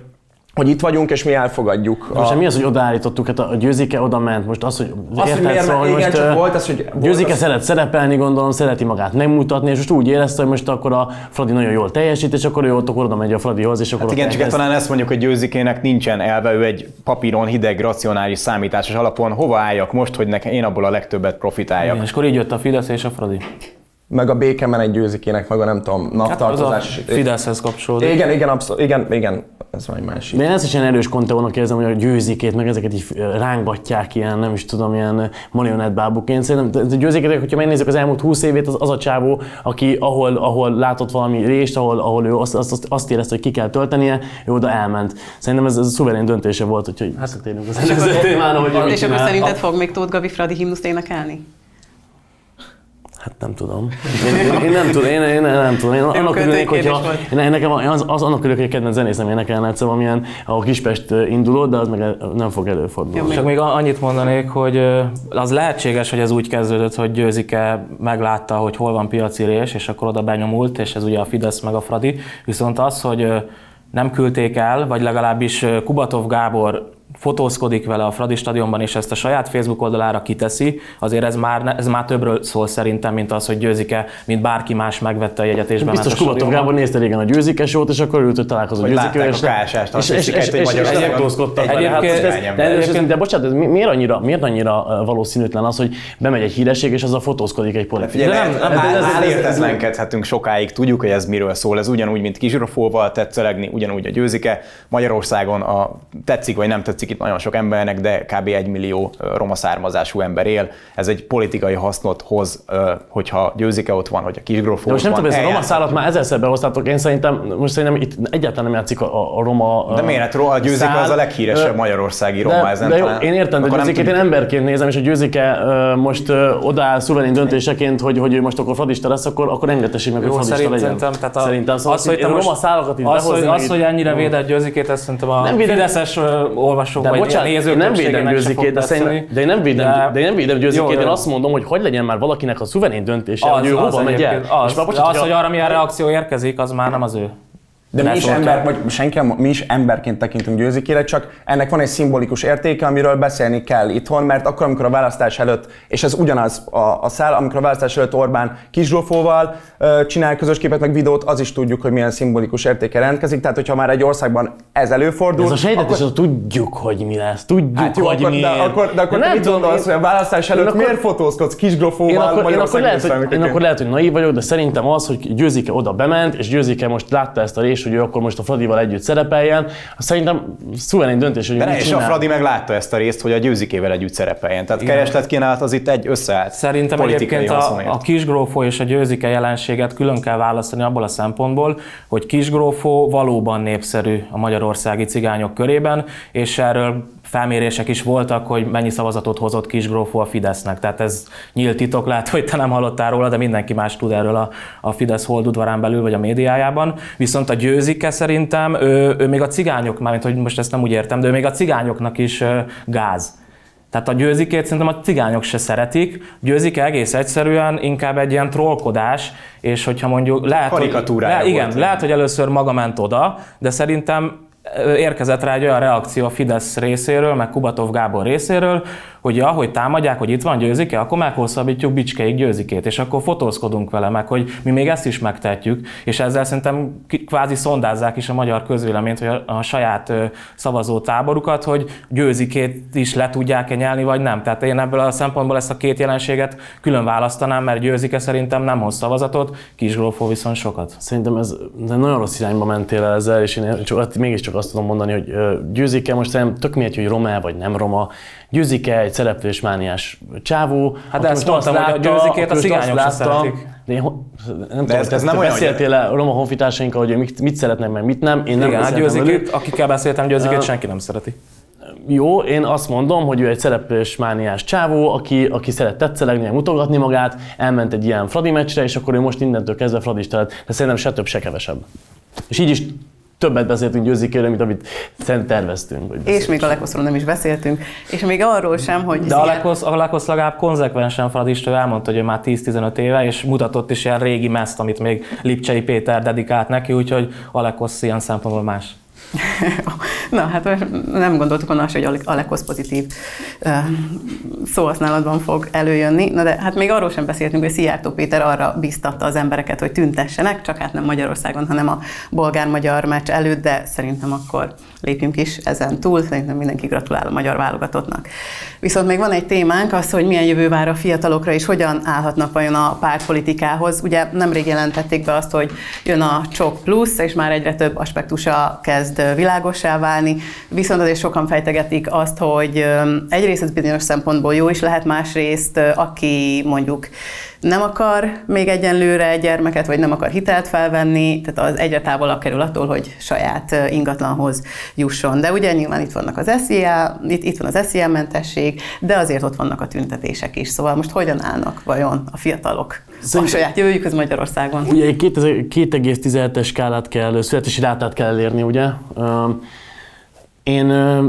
hogy itt vagyunk, és mi elfogadjuk. Most a- mi az, hogy odaállítottuk? Hát a győzike oda ment, most az, hogy hogy érted, miért szóval, hogy igen, most, csak volt az, hogy- volt Győzike az- szeret szerepelni, gondolom, szereti magát megmutatni, és most úgy érezte, hogy most akkor a Fradi nagyon jól teljesít, és akkor ő ott akkor oda megy a Fradihoz, és akkor Hát igen, csak elkezd- talán ezt mondjuk, hogy győzikének nincsen elve, ő egy papíron hideg, racionális számításos alapon, hova álljak most, hogy nekem én abból a legtöbbet profitáljak. Igen, és akkor így jött a Fidesz és a Fradi. Meg a békemen egy győzikének, meg a nem tudom, Hát az a naptartozás. Fideszhez kapcsolódik. igen, igen, abszolút, igen, igen, ez van egy másik. De én ezt is ilyen erős konteónak érzem, hogy a győzikét, meg ezeket így rángatják ilyen, nem is tudom, ilyen marionettbábuként. Szerintem a győzikét, hogyha megnézzük az elmúlt 20 évét, az, az a csávó, aki ahol, ahol látott valami részt, ahol, ahol ő azt, azt, azt, azt érezte, hogy ki kell töltenie, ő oda elment. Szerintem ez, ez a szuverén döntése volt, úgyhogy visszatérünk az [LAUGHS] előző témára, hogy És akkor szerinted fog még Tóth Gabi Fradi himnuszt énekelni? Hát nem tudom. Én, én, én nem tudom, én, én nem tudom. Én annak örülnék, hogyha... Én, nekem az, az annak örülök, hogy kedvenc zenészem énekelne egyszer valamilyen, ahol Kispest induló, de az meg nem fog előfordulni. Jó, Csak még annyit mondanék, hogy az lehetséges, hogy ez úgy kezdődött, hogy Győzike meglátta, hogy hol van piaci rés, és akkor oda benyomult, és ez ugye a Fidesz meg a Fradi. Viszont az, hogy nem küldték el, vagy legalábbis Kubatov Gábor fotózkodik vele a Fradi stadionban, és ezt a saját Facebook oldalára kiteszi, azért ez már, ez már többről szól szerintem, mint az, hogy Győzike, mint bárki más megvette a jegyet és bement Biztos Kubatov. Gábor nézte régen a győzikes volt, és akkor ült, hogy találkozott azt és, és, hiszik, és, és, és, és. Hát, most ez- de, bocsánat, ez mi- miért annyira, miért annyira valószínűtlen az, hogy bemegy egy híresség, és azzal fotózkodik egy politikus? Nem- nem, értetlenkedhetünk sokáig, tudjuk, hogy ez miről szól. Ez ugyanúgy, mint Kizsirofóval tetszelegni, ugyanúgy a győzike. Magyarországon a tetszik vagy nem tetszik, itt nagyon sok embernek, de kb. egy millió roma származású ember él. Ez egy politikai hasznot hoz, hogyha győzike ott van, hogy a kisgrófó De most nem tudom, ez a roma szállat már ezerszer behoztátok, én szerintem, most szerintem itt egyáltalán nem játszik a, a roma De miért? Hát a győzike szál. az a leghíresebb magyarországi roma. de, ezen de jó, talán- én értem, de nem győzikét én emberként nézem, és a győzike most ö, odaáll szuverén döntéseként, hogy, hogy ő most akkor fradista lesz, akkor, akkor engedtessék meg, hogy fradista legyen. szerintem, tehát a, szerintem szóval az, hogy most, roma szálakat így az, hogy, az, hogy itt- ennyire védett győzikét, ezt szerintem a Nem nem fideszes ö, olvasók De vagy bocsánat, nézők én nem védem győzikét, de, de én nem védem, de, de én nem védem győzikét, Jó, én jó. azt mondom, hogy hogy legyen már valakinek a szuverén döntése, hogy ő hova megy el. Az, És már bocsánat, az, hogy arra milyen reakció érkezik, az már nem az ő. De mi is, ember, vagy senki, mi is emberként tekintünk győzikére, csak ennek van egy szimbolikus értéke, amiről beszélni kell itthon, mert akkor, amikor a választás előtt, és ez ugyanaz a, a szál, amikor a választás előtt Orbán Kisdrófóval ö, csinál közös képet, meg videót, az is tudjuk, hogy milyen szimbolikus értéke rendkezik. Tehát, hogyha már egy országban ez előfordul, Ez a sejtetés, akkor, tudjuk, hogy mi lesz. Tudjuk, Hát jó, hogy akkor, de, miért. akkor, de akkor te mit gondolsz, én- hogy a választás előtt akkor- miért fotózkodsz Kisdrófóval Én akkor, én, akkor Magyarország lehet, hogy, én miniszterelnökeként? akkor lehet, hogy naív vagyok, de szerintem az, hogy Győzike oda bement, és Győzike most látta ezt a részt, hogy ő akkor most a Fradival együtt szerepeljen, az szerintem szuverén döntés, hogy De ne, és a. Fradi meg látta ezt a részt, hogy a győzikével együtt szerepeljen. Tehát keresletkínálat az itt egy összeállt Szerintem politikai egyébként a, haszonért. a kisgrófó és a győzike jelenséget külön kell választani abból a szempontból, hogy kisgrófó valóban népszerű a magyarországi cigányok körében, és erről felmérések is voltak, hogy mennyi szavazatot hozott kisgrófó a Fidesznek. Tehát ez nyílt titok, lehet, hogy te nem hallottál róla, de mindenki más tud erről a, a Fidesz holdudvarán belül, vagy a médiájában. Viszont a győzike szerintem, ő, ő még a cigányok, mármint hogy most ezt nem úgy értem, de ő még a cigányoknak is gáz. Tehát a győzikét szerintem a cigányok se szeretik. Győzike egész egyszerűen inkább egy ilyen trollkodás, és hogyha mondjuk lehet, hogy, le, igen, volt. lehet, hogy először maga ment oda, de szerintem érkezett rá egy olyan reakció a Fidesz részéről, meg Kubatov Gábor részéről, hogy ja, hogy támadják, hogy itt van győzike, akkor meghosszabbítjuk Bicskeig győzikét, és akkor fotózkodunk vele meg, hogy mi még ezt is megtehetjük, és ezzel szerintem kvázi szondázzák is a magyar közvéleményt, hogy a, a saját szavazó táborukat, hogy győzikét is le tudják-e nyelni, vagy nem. Tehát én ebből a szempontból ezt a két jelenséget külön választanám, mert győzike szerintem nem hoz szavazatot, Kisgrófó viszont sokat. Szerintem ez nagyon rossz irányba mentél el ezzel, és én csak, mégiscsak azt tudom mondani, hogy Győzike most szerintem tök mindegy, hogy roma vagy nem roma. Győzike egy szereplésmániás csávó. Hát de aki ezt most mondtam, hogy a Győzikét aki a cigányok látta- szeretik. De én, ho- nem tudom, ez- ez nem olyan, beszéltél le a roma honfitársainkkal, hogy mit, mit szeretnek, meg mit nem. Én nem Igen, hát győzikét, akikkel beszéltem, győzikét senki nem szereti. Jó, én azt mondom, hogy ő egy szereplésmániás csávó, aki, aki szeret tetszelegni, mutogatni magát, elment egy ilyen Fradi meccsre, és akkor ő most innentől kezdve Fradista lett, de szerintem se több, se kevesebb. És így is többet beszéltünk győzikéről, mint amit terveztünk. Hogy És még a lekoszról nem is beszéltünk, és még arról sem, hogy... De Alekosz, Alekosz legalább konzekvensen fradista, ő elmondta, hogy ő már 10-15 éve, és mutatott is ilyen régi meszt, amit még Lipcsei Péter dedikált neki, úgyhogy Alekosz ilyen szempontból más. [LAUGHS] Na, hát nem gondoltuk volna, hogy Alekosz pozitív szóhasználatban fog előjönni. Na de hát még arról sem beszéltünk, hogy Szijjártó Péter arra biztatta az embereket, hogy tüntessenek, csak hát nem Magyarországon, hanem a bolgár-magyar meccs előtt, de szerintem akkor lépjünk is ezen túl. Szerintem mindenki gratulál a magyar válogatottnak. Viszont még van egy témánk, az, hogy milyen jövő vár a fiatalokra, és hogyan állhatnak vajon a pártpolitikához. Ugye nemrég jelentették be azt, hogy jön a Csok Plusz, és már egyre több aspektusa kezd világossá válni, viszont azért sokan fejtegetik azt, hogy egyrészt ez bizonyos szempontból jó is lehet, másrészt aki mondjuk nem akar még egyenlőre gyermeket, vagy nem akar hitelt felvenni, tehát az egyre távolabb kerül attól, hogy saját ingatlanhoz jusson. De ugye nyilván itt vannak az SZIA, itt, itt van az SZIA mentesség, de azért ott vannak a tüntetések is. Szóval most hogyan állnak vajon a fiatalok a Szerintem- saját jövőjükhöz Magyarországon? Ugye egy 2000 2,17-es skálát kell, születési rátát kell elérni, ugye? Öm, Én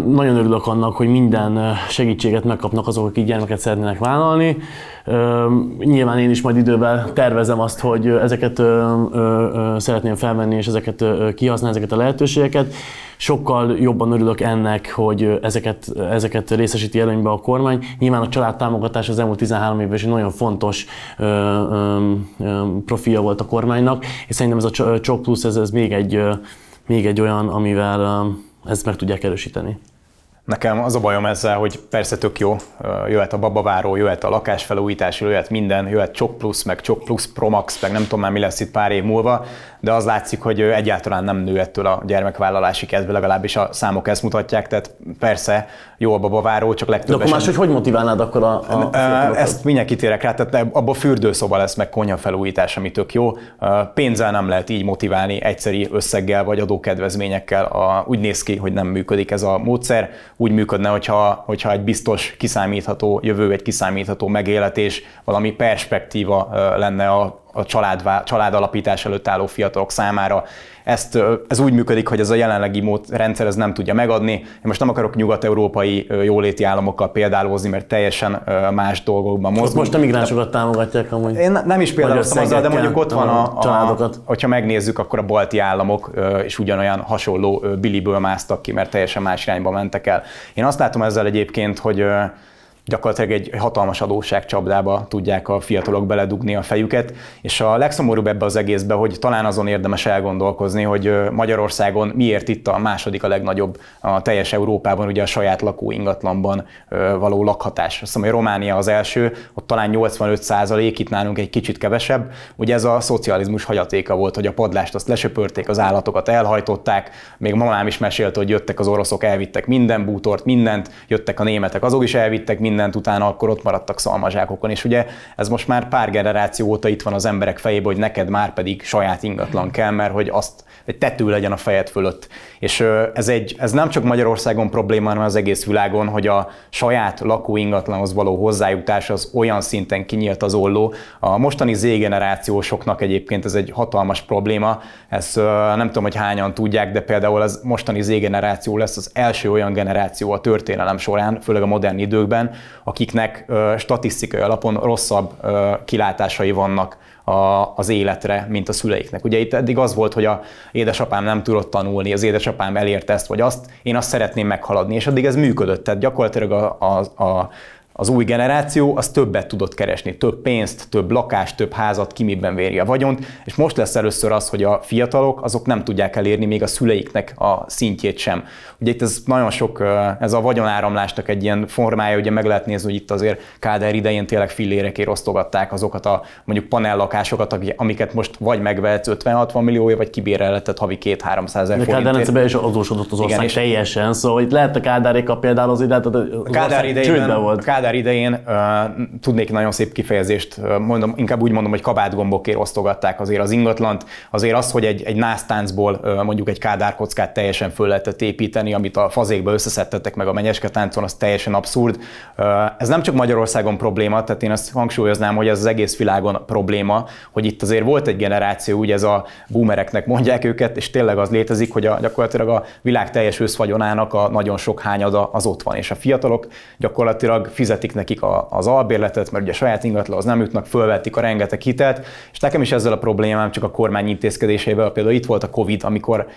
nagyon örülök annak, hogy minden segítséget megkapnak azok, akik gyermeket szeretnének vállalni. Nyilván én is majd idővel tervezem azt, hogy ezeket szeretném felvenni, és ezeket kihasználni, ezeket a lehetőségeket. Sokkal jobban örülök ennek, hogy ezeket, ezeket részesíti előnybe a kormány. Nyilván a családtámogatás az elmúlt 13 évben is egy nagyon fontos profilja volt a kormánynak, és szerintem ez a Cs- Csok Plusz, ez, ez még, egy, még egy olyan, amivel ezt meg tudják erősíteni. Nekem az a bajom ezzel, hogy persze tök jó, jöhet a babaváró, jöhet a lakásfelújítás, jöhet minden, jöhet Csok Plus, meg Csok Plus Pro Max, meg nem tudom már mi lesz itt pár év múlva, de az látszik, hogy egyáltalán nem nő ettől a gyermekvállalási kedve, legalábbis a számok ezt mutatják, tehát persze jó a babaváró, csak De legtöbb akkor máshogy hogy motiválnád akkor a, a fiatalokat? ezt mindjárt kitérek rá, tehát abban fürdőszoba lesz, meg konyha felújítás, ami tök jó. Pénzzel nem lehet így motiválni egyszeri összeggel vagy adókedvezményekkel. A, úgy néz ki, hogy nem működik ez a módszer. Úgy működne, hogyha, hogyha egy biztos kiszámítható jövő, egy kiszámítható megéletés, valami perspektíva lenne a, a család, családalapítás előtt álló fiatalok számára. Ezt, ez úgy működik, hogy ez a jelenlegi mód, rendszer ez nem tudja megadni. Én most nem akarok nyugat-európai jóléti államokkal példálózni, mert teljesen más dolgokban Ott mozgunk. most a migránsokat támogatják amúgy. Én nem is példáloztam azzal, de mondjuk ott van a, a, családokat. hogyha megnézzük, akkor a balti államok is ugyanolyan hasonló biliből másztak ki, mert teljesen más irányba mentek el. Én azt látom ezzel egyébként, hogy gyakorlatilag egy hatalmas adósságcsapdába tudják a fiatalok beledugni a fejüket, és a legszomorúbb ebbe az egészbe, hogy talán azon érdemes elgondolkozni, hogy Magyarországon miért itt a második a legnagyobb a teljes Európában, ugye a saját lakó ingatlanban való lakhatás. Azt hogy Románia az első, ott talán 85 százalék, itt nálunk egy kicsit kevesebb. Ugye ez a szocializmus hagyatéka volt, hogy a padlást azt lesöpörték, az állatokat elhajtották, még mamám is mesélte, hogy jöttek az oroszok, elvittek minden bútort, mindent, jöttek a németek, azok is elvittek mindent, utána akkor ott maradtak szalmazsákokon. És ugye ez most már pár generáció óta itt van az emberek fejében, hogy neked már pedig saját ingatlan kell, mert hogy azt egy tető legyen a fejed fölött. És ez, egy, ez nem csak Magyarországon probléma, hanem az egész világon, hogy a saját lakó ingatlanhoz való hozzájutás az olyan szinten kinyílt az olló. A mostani Z-generációsoknak egyébként ez egy hatalmas probléma. Ezt ö, nem tudom, hogy hányan tudják, de például az mostani Z-generáció lesz az első olyan generáció a történelem során, főleg a modern időkben, akiknek statisztikai alapon rosszabb kilátásai vannak a, az életre, mint a szüleiknek. Ugye itt eddig az volt, hogy a édesapám nem tudott tanulni, az édesapám elérte ezt vagy azt, én azt szeretném meghaladni, és addig ez működött. Tehát gyakorlatilag a, a, a az új generáció az többet tudott keresni, több pénzt, több lakást, több házat, ki miben véri a vagyont, és most lesz először az, hogy a fiatalok azok nem tudják elérni még a szüleiknek a szintjét sem. Ugye itt ez nagyon sok, ez a vagyonáramlásnak egy ilyen formája, ugye meg lehet nézni, hogy itt azért Kádár idején tényleg fillérekért osztogatták azokat a mondjuk panellakásokat, amiket most vagy megvehetsz 50-60 milliója, vagy kibérelhetett havi 2-300 ezer De Kádár forintért. rendszerben is adósodott az ország és- teljesen, szóval itt lehet a Kádárékkal például az ide, tehát az Kádár csődben volt. a Kádár idején uh, tudnék nagyon szép kifejezést, uh, mondom, inkább úgy mondom, hogy kabátgombokért osztogatták azért az ingatlant. Azért az, hogy egy, egy násztáncból uh, mondjuk egy Kádár kockát teljesen föl lehetett építeni, amit a fazékba összeszedtettek meg a menyeske táncon, az teljesen abszurd. Uh, ez nem csak Magyarországon probléma, tehát én azt hangsúlyoznám, hogy ez az egész világon probléma, hogy itt azért volt egy generáció, ugye ez a boomereknek mondják őket, és tényleg az létezik, hogy a, gyakorlatilag a világ teljes összvagyonának a nagyon sok hányada az ott van, és a fiatalok gyakorlatilag fizetik nekik a, az albérletet, mert ugye saját ingatlan az nem jutnak, fölvették a rengeteg hitelt, és nekem is ezzel a problémám csak a kormány intézkedéseivel, például itt volt a Covid, amikor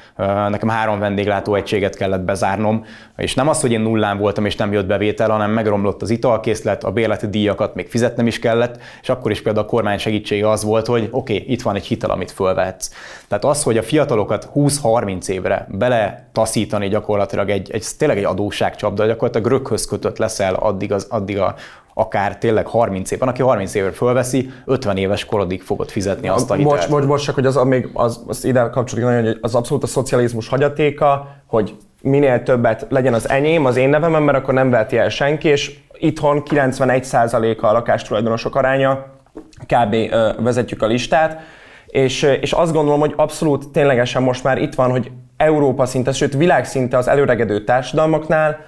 nekem három vendéglátó egységet kellett bezárnom, és nem az, hogy én nullán voltam és nem jött bevétel, hanem megromlott az italkészlet, a bérleti díjakat még fizetnem is kellett, és akkor is például a kormány segítsége az volt, hogy oké, okay, itt van egy hitel, amit fölvehetsz. Tehát az, hogy a fiatalokat 20-30 évre bele taszítani gyakorlatilag egy, egy tényleg egy adósságcsapda, gyakorlatilag röghöz kötött leszel addig, az, addig a, akár tényleg 30 év. Van, aki 30 évre fölveszi, 50 éves korodig fogod fizetni azt a hitelt. Bocs, bocs, bocs, csak hogy az, még az, az ide kapcsolódik nagyon, hogy az abszolút a szocializmus hagyatéka, hogy minél többet legyen az enyém, az én nevemen, mert akkor nem veheti el senki, és itthon 91%-a a lakástulajdonosok aránya, kb. vezetjük a listát, és, és azt gondolom, hogy abszolút ténylegesen most már itt van, hogy Európa szinte, sőt világszinte az előregedő társadalmaknál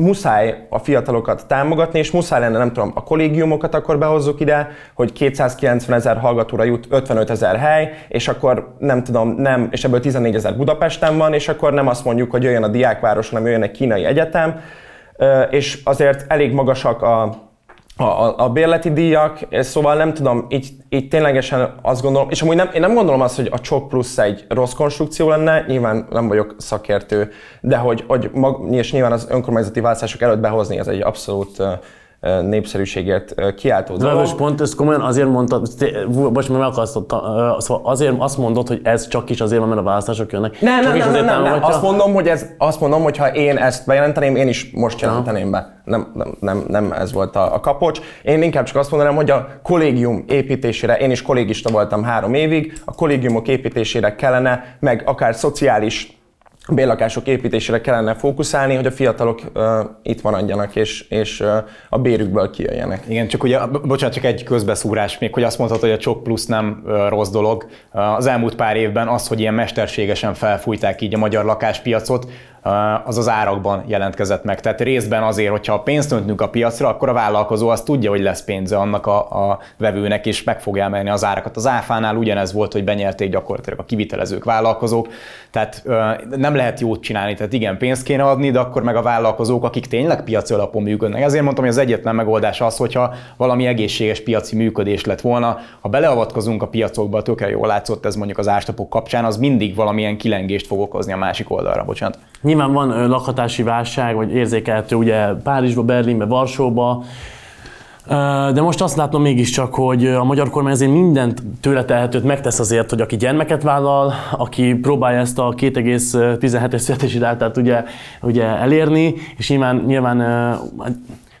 muszáj a fiatalokat támogatni, és muszáj lenne, nem tudom, a kollégiumokat akkor behozzuk ide, hogy 290 ezer hallgatóra jut 55 ezer hely, és akkor nem tudom, nem, és ebből 14 ezer Budapesten van, és akkor nem azt mondjuk, hogy jöjjön a diákváros, hanem jöjjön egy kínai egyetem, és azért elég magasak a, a, a, a bérleti díjak, szóval nem tudom, így, így ténylegesen azt gondolom, és amúgy nem, én nem gondolom azt, hogy a Csok plusz egy rossz konstrukció lenne, nyilván nem vagyok szakértő, de hogy, hogy mag, és nyilván az önkormányzati választások előtt behozni, ez egy abszolút ö, népszerűségért kiáltó De dolog. most pont ezt komolyan azért mondtad, te- most már megakasztottam, szóval azért azt mondod, hogy ez csak is azért van, mert a választások jönnek. Nem, csak nem, is nem, nem, azért nem, nem. Azt mondom, hogy ez, azt mondom, hogy ha én ezt bejelenteném, én is most jelenteném be. Nem, nem, nem, nem ez volt a, a kapocs. Én inkább csak azt mondanám, hogy a kollégium építésére, én is kollégista voltam három évig, a kollégiumok építésére kellene, meg akár szociális bérlakások építésére kellene fókuszálni, hogy a fiatalok uh, itt maradjanak és, és uh, a bérükből kijöjjenek. Igen, csak ugye, bo- bocsánat, csak egy közbeszúrás még, hogy azt mondhatod, hogy a csok plusz nem ö, rossz dolog. Ö, Az elmúlt pár évben az, hogy ilyen mesterségesen felfújták így a magyar lakáspiacot, az az árakban jelentkezett meg. Tehát részben azért, hogyha a pénzt öntünk a piacra, akkor a vállalkozó azt tudja, hogy lesz pénze annak a, a vevőnek, és meg fogja emelni az árakat. Az áfánál ugyanez volt, hogy benyerték gyakorlatilag a kivitelezők, vállalkozók. Tehát nem lehet jót csinálni, tehát igen, pénzt kéne adni, de akkor meg a vállalkozók, akik tényleg piaci alapon működnek. Ezért mondtam, hogy az egyetlen megoldás az, hogyha valami egészséges piaci működés lett volna. Ha beleavatkozunk a piacokba, tökre jól látszott ez mondjuk az ástapok kapcsán, az mindig valamilyen kilengést fog okozni a másik oldalra, bocsánat. Nyilván van lakhatási válság, vagy érzékelhető ugye Párizsba, Berlinbe, Varsóba, de most azt látom mégiscsak, hogy a magyar kormány azért mindent tőle tehetőt megtesz azért, hogy aki gyermeket vállal, aki próbálja ezt a 2,17-es születési dátát ugye, ugye elérni, és nyilván, nyilván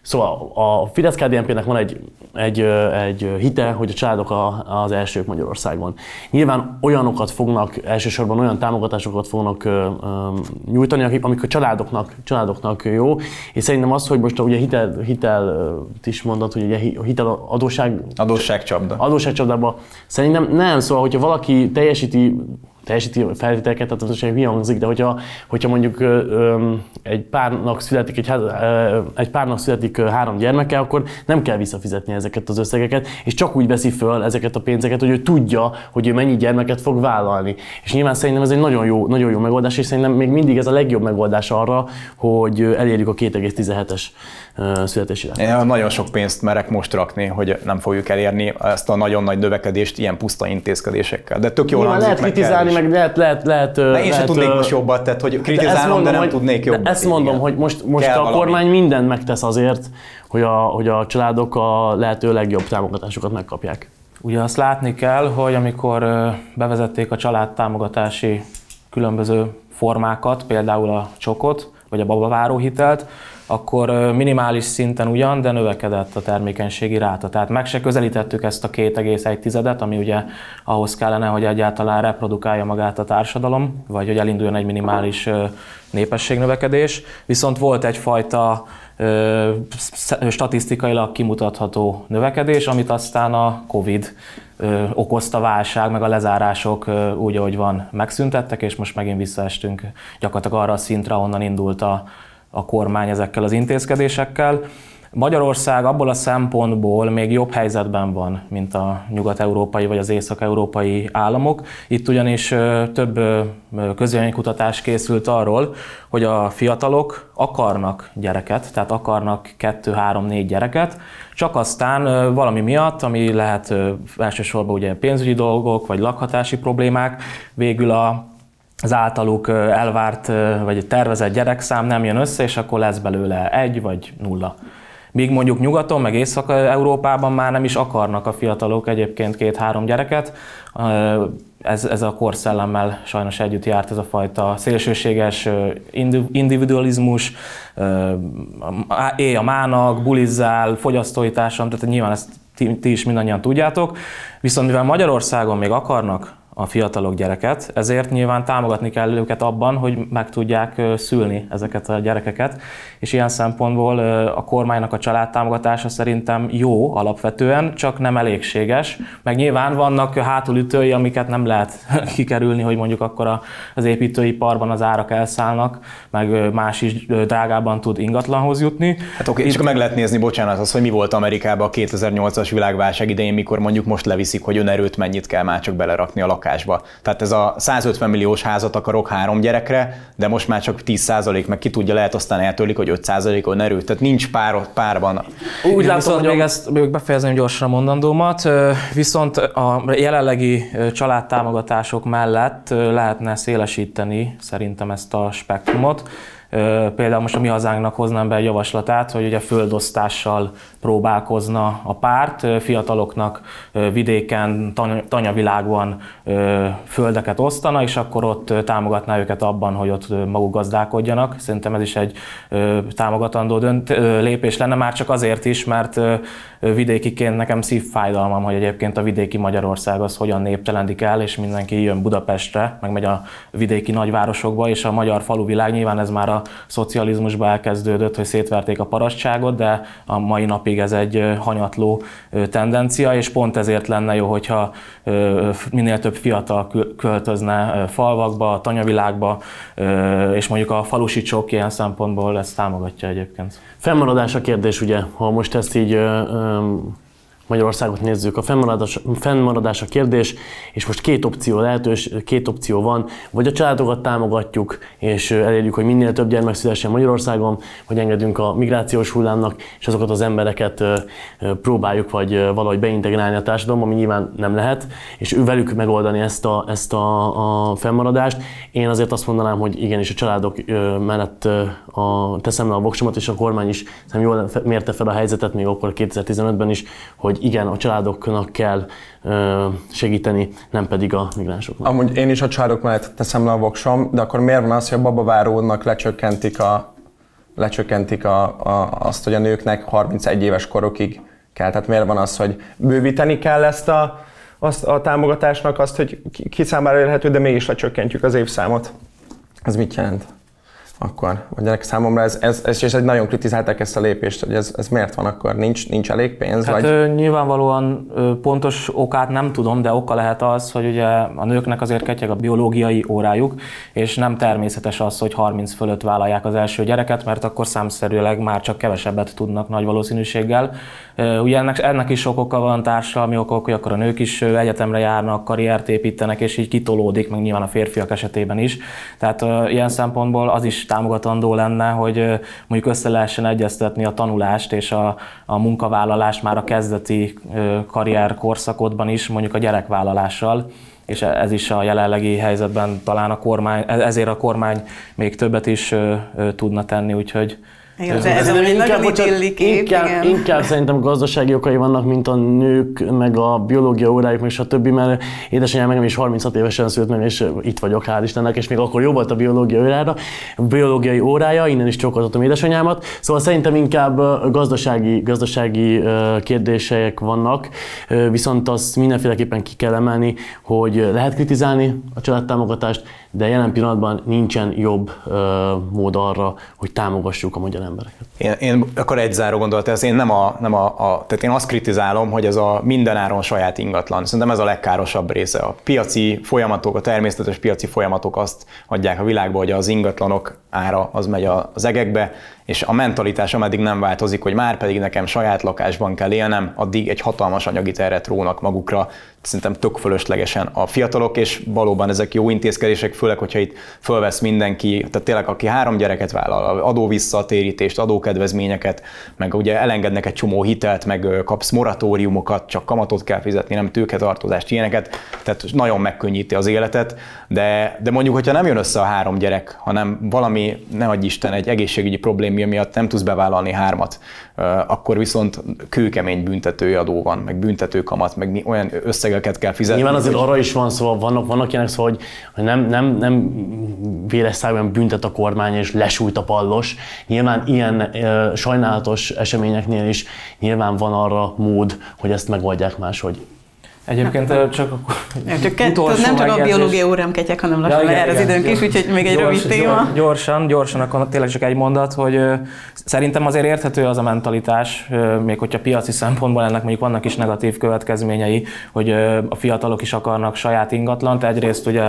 Szóval a fidesz kdnp nek van egy, egy, egy hite, hogy a családok a, az elsők Magyarországon. Nyilván olyanokat fognak, elsősorban olyan támogatásokat fognak ö, ö, nyújtani, akik, amik a családoknak, családoknak jó, és szerintem az, hogy most ugye hitel, hitelt is mondod, hogy ugye hi- hitel adóság, Adósságcsapda. adósságcsapdába. Szerintem nem, szóval, hogyha valaki teljesíti teljesíti feltételeket, tehát az hülye hangzik, de hogyha, hogyha mondjuk egy párnak születik, egy, ház- egy párnak születik három gyermeke, akkor nem kell visszafizetni ezeket az összegeket, és csak úgy veszi föl ezeket a pénzeket, hogy ő tudja, hogy ő mennyi gyermeket fog vállalni. És nyilván szerintem ez egy nagyon jó, nagyon jó megoldás, és szerintem még mindig ez a legjobb megoldás arra, hogy elérjük a 2,17-es rátát. Én nagyon sok pénzt merek most rakni, hogy nem fogjuk elérni ezt a nagyon nagy növekedést ilyen puszta intézkedésekkel. De tök jól Nyilván hangzik, lehet kritizálni, meg lehet, lehet, lehet, De én sem lehet, tudnék ö, most jobbat, tehát hogy De ezt kritizálom, de nem hogy- tudnék de jobbat. Ezt mondom, Igen. hogy most, most Kell a valami. kormány mindent megtesz azért, hogy a, hogy a családok a lehető legjobb támogatásokat megkapják. Ugye azt látni kell, hogy amikor bevezették a családtámogatási különböző formákat, például a csokot, vagy a babaváró hitelt, akkor minimális szinten ugyan, de növekedett a termékenységi ráta. Tehát meg se közelítettük ezt a 2,1-et, ami ugye ahhoz kellene, hogy egyáltalán reprodukálja magát a társadalom, vagy hogy elinduljon egy minimális népességnövekedés. Viszont volt egyfajta ö, sz- statisztikailag kimutatható növekedés, amit aztán a Covid okozta válság, meg a lezárások úgy, ahogy van, megszüntettek, és most megint visszaestünk gyakorlatilag arra a szintre, onnan indult a, a kormány ezekkel az intézkedésekkel. Magyarország abból a szempontból még jobb helyzetben van, mint a nyugat-európai vagy az észak-európai államok. Itt ugyanis több közvéleménykutatás készült arról, hogy a fiatalok akarnak gyereket, tehát akarnak kettő, három, négy gyereket, csak aztán valami miatt, ami lehet elsősorban ugye pénzügyi dolgok, vagy lakhatási problémák, végül a az általuk elvárt vagy tervezett gyerekszám nem jön össze, és akkor lesz belőle egy vagy nulla. Míg mondjuk nyugaton, meg Észak-Európában már nem is akarnak a fiatalok egyébként két-három gyereket. Ez, ez a korszellemmel sajnos együtt járt ez a fajta szélsőséges individualizmus, éj a mának, bulizzál, fogyasztói társadalom, tehát nyilván ezt ti, ti is mindannyian tudjátok. Viszont mivel Magyarországon még akarnak a fiatalok gyereket, ezért nyilván támogatni kell őket abban, hogy meg tudják szülni ezeket a gyerekeket, és ilyen szempontból a kormánynak a családtámogatása szerintem jó alapvetően, csak nem elégséges, meg nyilván vannak hátulütői, amiket nem lehet [LAUGHS] kikerülni, hogy mondjuk akkor az építőiparban az árak elszállnak, meg más is drágában tud ingatlanhoz jutni. Hát oké, csak meg lehet nézni, bocsánat, az, hogy mi volt Amerikában a 2008-as világválság idején, mikor mondjuk most leviszik, hogy önerőt mennyit kell már csak belerakni a lakásba. Tehát ez a 150 milliós házat akarok három gyerekre, de most már csak 10% meg ki tudja, lehet aztán eltörlik, hogy 5 önerőt. Tehát nincs pár, párban. Úgy Igen, látom, hogy még ezt még befejezem gyorsan a mondandómat. Viszont a jelenlegi családtámogatások mellett lehetne szélesíteni szerintem ezt a spektrumot. Például most a mi hazánknak hoznám be egy javaslatát, hogy ugye földosztással próbálkozna a párt, fiataloknak vidéken, tanyavilágban földeket osztana, és akkor ott támogatná őket abban, hogy ott maguk gazdálkodjanak. Szerintem ez is egy támogatandó dönt, lépés lenne, már csak azért is, mert vidékiként nekem szívfájdalmam, hogy egyébként a vidéki Magyarország az hogyan néptelendik el, és mindenki jön Budapestre, meg megy a vidéki nagyvárosokba, és a magyar faluvilág nyilván ez már a szocializmusba elkezdődött, hogy szétverték a parasztságot, de a mai napig ez egy hanyatló tendencia, és pont ezért lenne jó, hogyha minél több fiatal költözne falvakba, tanyavilágba, és mondjuk a falusi csok ilyen szempontból ezt támogatja egyébként. Fennmaradás a kérdés, ugye, ha most ezt így Magyarországot nézzük, a fennmaradás, fennmaradás a kérdés, és most két opció lehetős, két opció van, vagy a családokat támogatjuk, és elérjük, hogy minél több gyermek szülessen Magyarországon, vagy engedünk a migrációs hullámnak, és azokat az embereket próbáljuk vagy valahogy beintegrálni a társadalomba, ami nyilván nem lehet, és ő velük megoldani ezt a, ezt a, a fennmaradást. Én azért azt mondanám, hogy igenis a családok mellett a, teszem le a voksomat, és a kormány is szerintem jól mérte fel a helyzetet, még akkor 2015-ben is, hogy hogy igen, a családoknak kell segíteni, nem pedig a migránsoknak. Amúgy én is a családok mellett teszem le a voksom, de akkor miért van az, hogy a babavárónak lecsökkentik, a, lecsökkentik a, a, azt, hogy a nőknek 31 éves korokig kell? Tehát miért van az, hogy bővíteni kell ezt a, azt a támogatásnak, azt, hogy ki számára érhető, de mégis lecsökkentjük az évszámot? Ez mit jelent? Akkor, vagy ennek számomra ez, ez, ez, és egy nagyon kritizálták ezt a lépést, hogy ez, ez miért van akkor, nincs, nincs elég pénz? Hát vagy? Ö, nyilvánvalóan ö, pontos okát nem tudom, de oka lehet az, hogy ugye a nőknek azért ketyeg a biológiai órájuk, és nem természetes az, hogy 30 fölött vállalják az első gyereket, mert akkor számszerűleg már csak kevesebbet tudnak nagy valószínűséggel. Ö, ugye ennek, ennek is sok oka van társadalmi okok, hogy akkor a nők is egyetemre járnak, karriert építenek, és így kitolódik, meg nyilván a férfiak esetében is. Tehát ö, ilyen szempontból az is támogatandó lenne, hogy mondjuk össze lehessen egyeztetni a tanulást és a, a munkavállalást már a kezdeti karrier korszakodban is, mondjuk a gyerekvállalással. És ez is a jelenlegi helyzetben talán a kormány, ezért a kormány még többet is tudna tenni, úgyhogy igen, ez, kép, inkább, igen. inkább szerintem gazdasági okai vannak, mint a nők, meg a biológia órájuk, meg stb. Mert édesanyám meg is 36 évesen szült meg, és itt vagyok, hál' Istennek, és még akkor jó volt a biológia órára, biológiai órája, innen is csókoltatom édesanyámat. Szóval szerintem inkább gazdasági, gazdasági kérdések vannak, viszont azt mindenféleképpen ki kell emelni, hogy lehet kritizálni a családtámogatást, de jelen pillanatban nincsen jobb mód arra, hogy támogassuk a magyar embereket. Én, én akkor egy záró gondolat, ez én nem a, nem a, a, tehát én azt kritizálom, hogy ez a mindenáron saját ingatlan. Szerintem ez a legkárosabb része. A piaci folyamatok, a természetes piaci folyamatok azt adják a világba, hogy az ingatlanok ára az megy az egekbe, és a mentalitás ameddig nem változik, hogy már pedig nekem saját lakásban kell élnem, addig egy hatalmas anyagi terret rónak magukra, szerintem tök fölöslegesen a fiatalok, és valóban ezek jó intézkedések, főleg, hogyha itt fölvesz mindenki, tehát tényleg aki három gyereket vállal, adóvisszatérítést, adókedvezményeket, meg ugye elengednek egy csomó hitelt, meg kapsz moratóriumokat, csak kamatot kell fizetni, nem tőketartozást, ilyeneket, tehát nagyon megkönnyíti az életet, de, de mondjuk, hogyha nem jön össze a három gyerek, hanem valami, ne adj Isten, egy egészségügyi problémia miatt nem tudsz bevállalni hármat, akkor viszont kőkemény büntető adó van, meg büntető kamat, meg olyan összegeket kell fizetni. Nyilván azért arra is van szó, vannak, vannak ilyenek szó, hogy nem, nem, nem véres szájban büntet a kormány és lesújt a pallos. Nyilván ilyen sajnálatos eseményeknél is nyilván van arra mód, hogy ezt megoldják máshogy. Egyébként csak akkor csak kett, nem csak a biológia órám ketyek, hanem lassan ja, lejár az időnk is, úgyhogy még egy gyors, rövid téma. Gyorsan, gyorsan, akkor tényleg csak egy mondat, hogy szerintem azért érthető az a mentalitás, még hogyha piaci szempontból ennek mondjuk vannak is negatív következményei, hogy a fiatalok is akarnak saját ingatlant. Egyrészt ugye,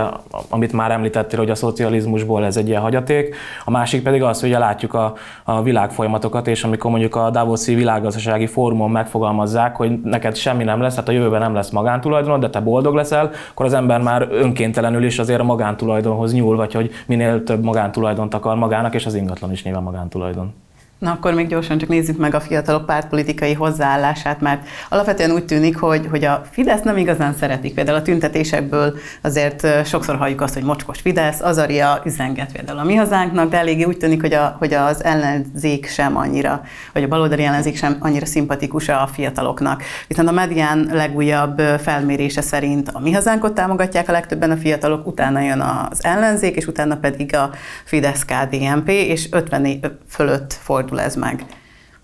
amit már említettél, hogy a szocializmusból ez egy ilyen hagyaték, a másik pedig az, hogy látjuk a, a világfolyamatokat, és amikor mondjuk a Davoszi világgazdasági fórumon megfogalmazzák, hogy neked semmi nem lesz, tehát a jövőben nem lesz maga magántulajdonod, de te boldog leszel, akkor az ember már önkéntelenül is azért a magántulajdonhoz nyúl, vagy hogy minél több magántulajdont akar magának, és az ingatlan is nyilván magántulajdon. Na akkor még gyorsan csak nézzük meg a fiatalok pártpolitikai hozzáállását, mert alapvetően úgy tűnik, hogy, hogy a Fidesz nem igazán szeretik. Például a tüntetésekből azért sokszor halljuk azt, hogy mocskos Fidesz, Azaria üzenget például a mi hazánknak, de eléggé úgy tűnik, hogy, a, hogy az ellenzék sem annyira, vagy a baloldali ellenzék sem annyira szimpatikus a fiataloknak. Viszont a medián legújabb felmérése szerint a mi hazánkot támogatják a legtöbben a fiatalok, utána jön az ellenzék, és utána pedig a Fidesz-KDNP, és 50 fölött fordul fordul ez meg.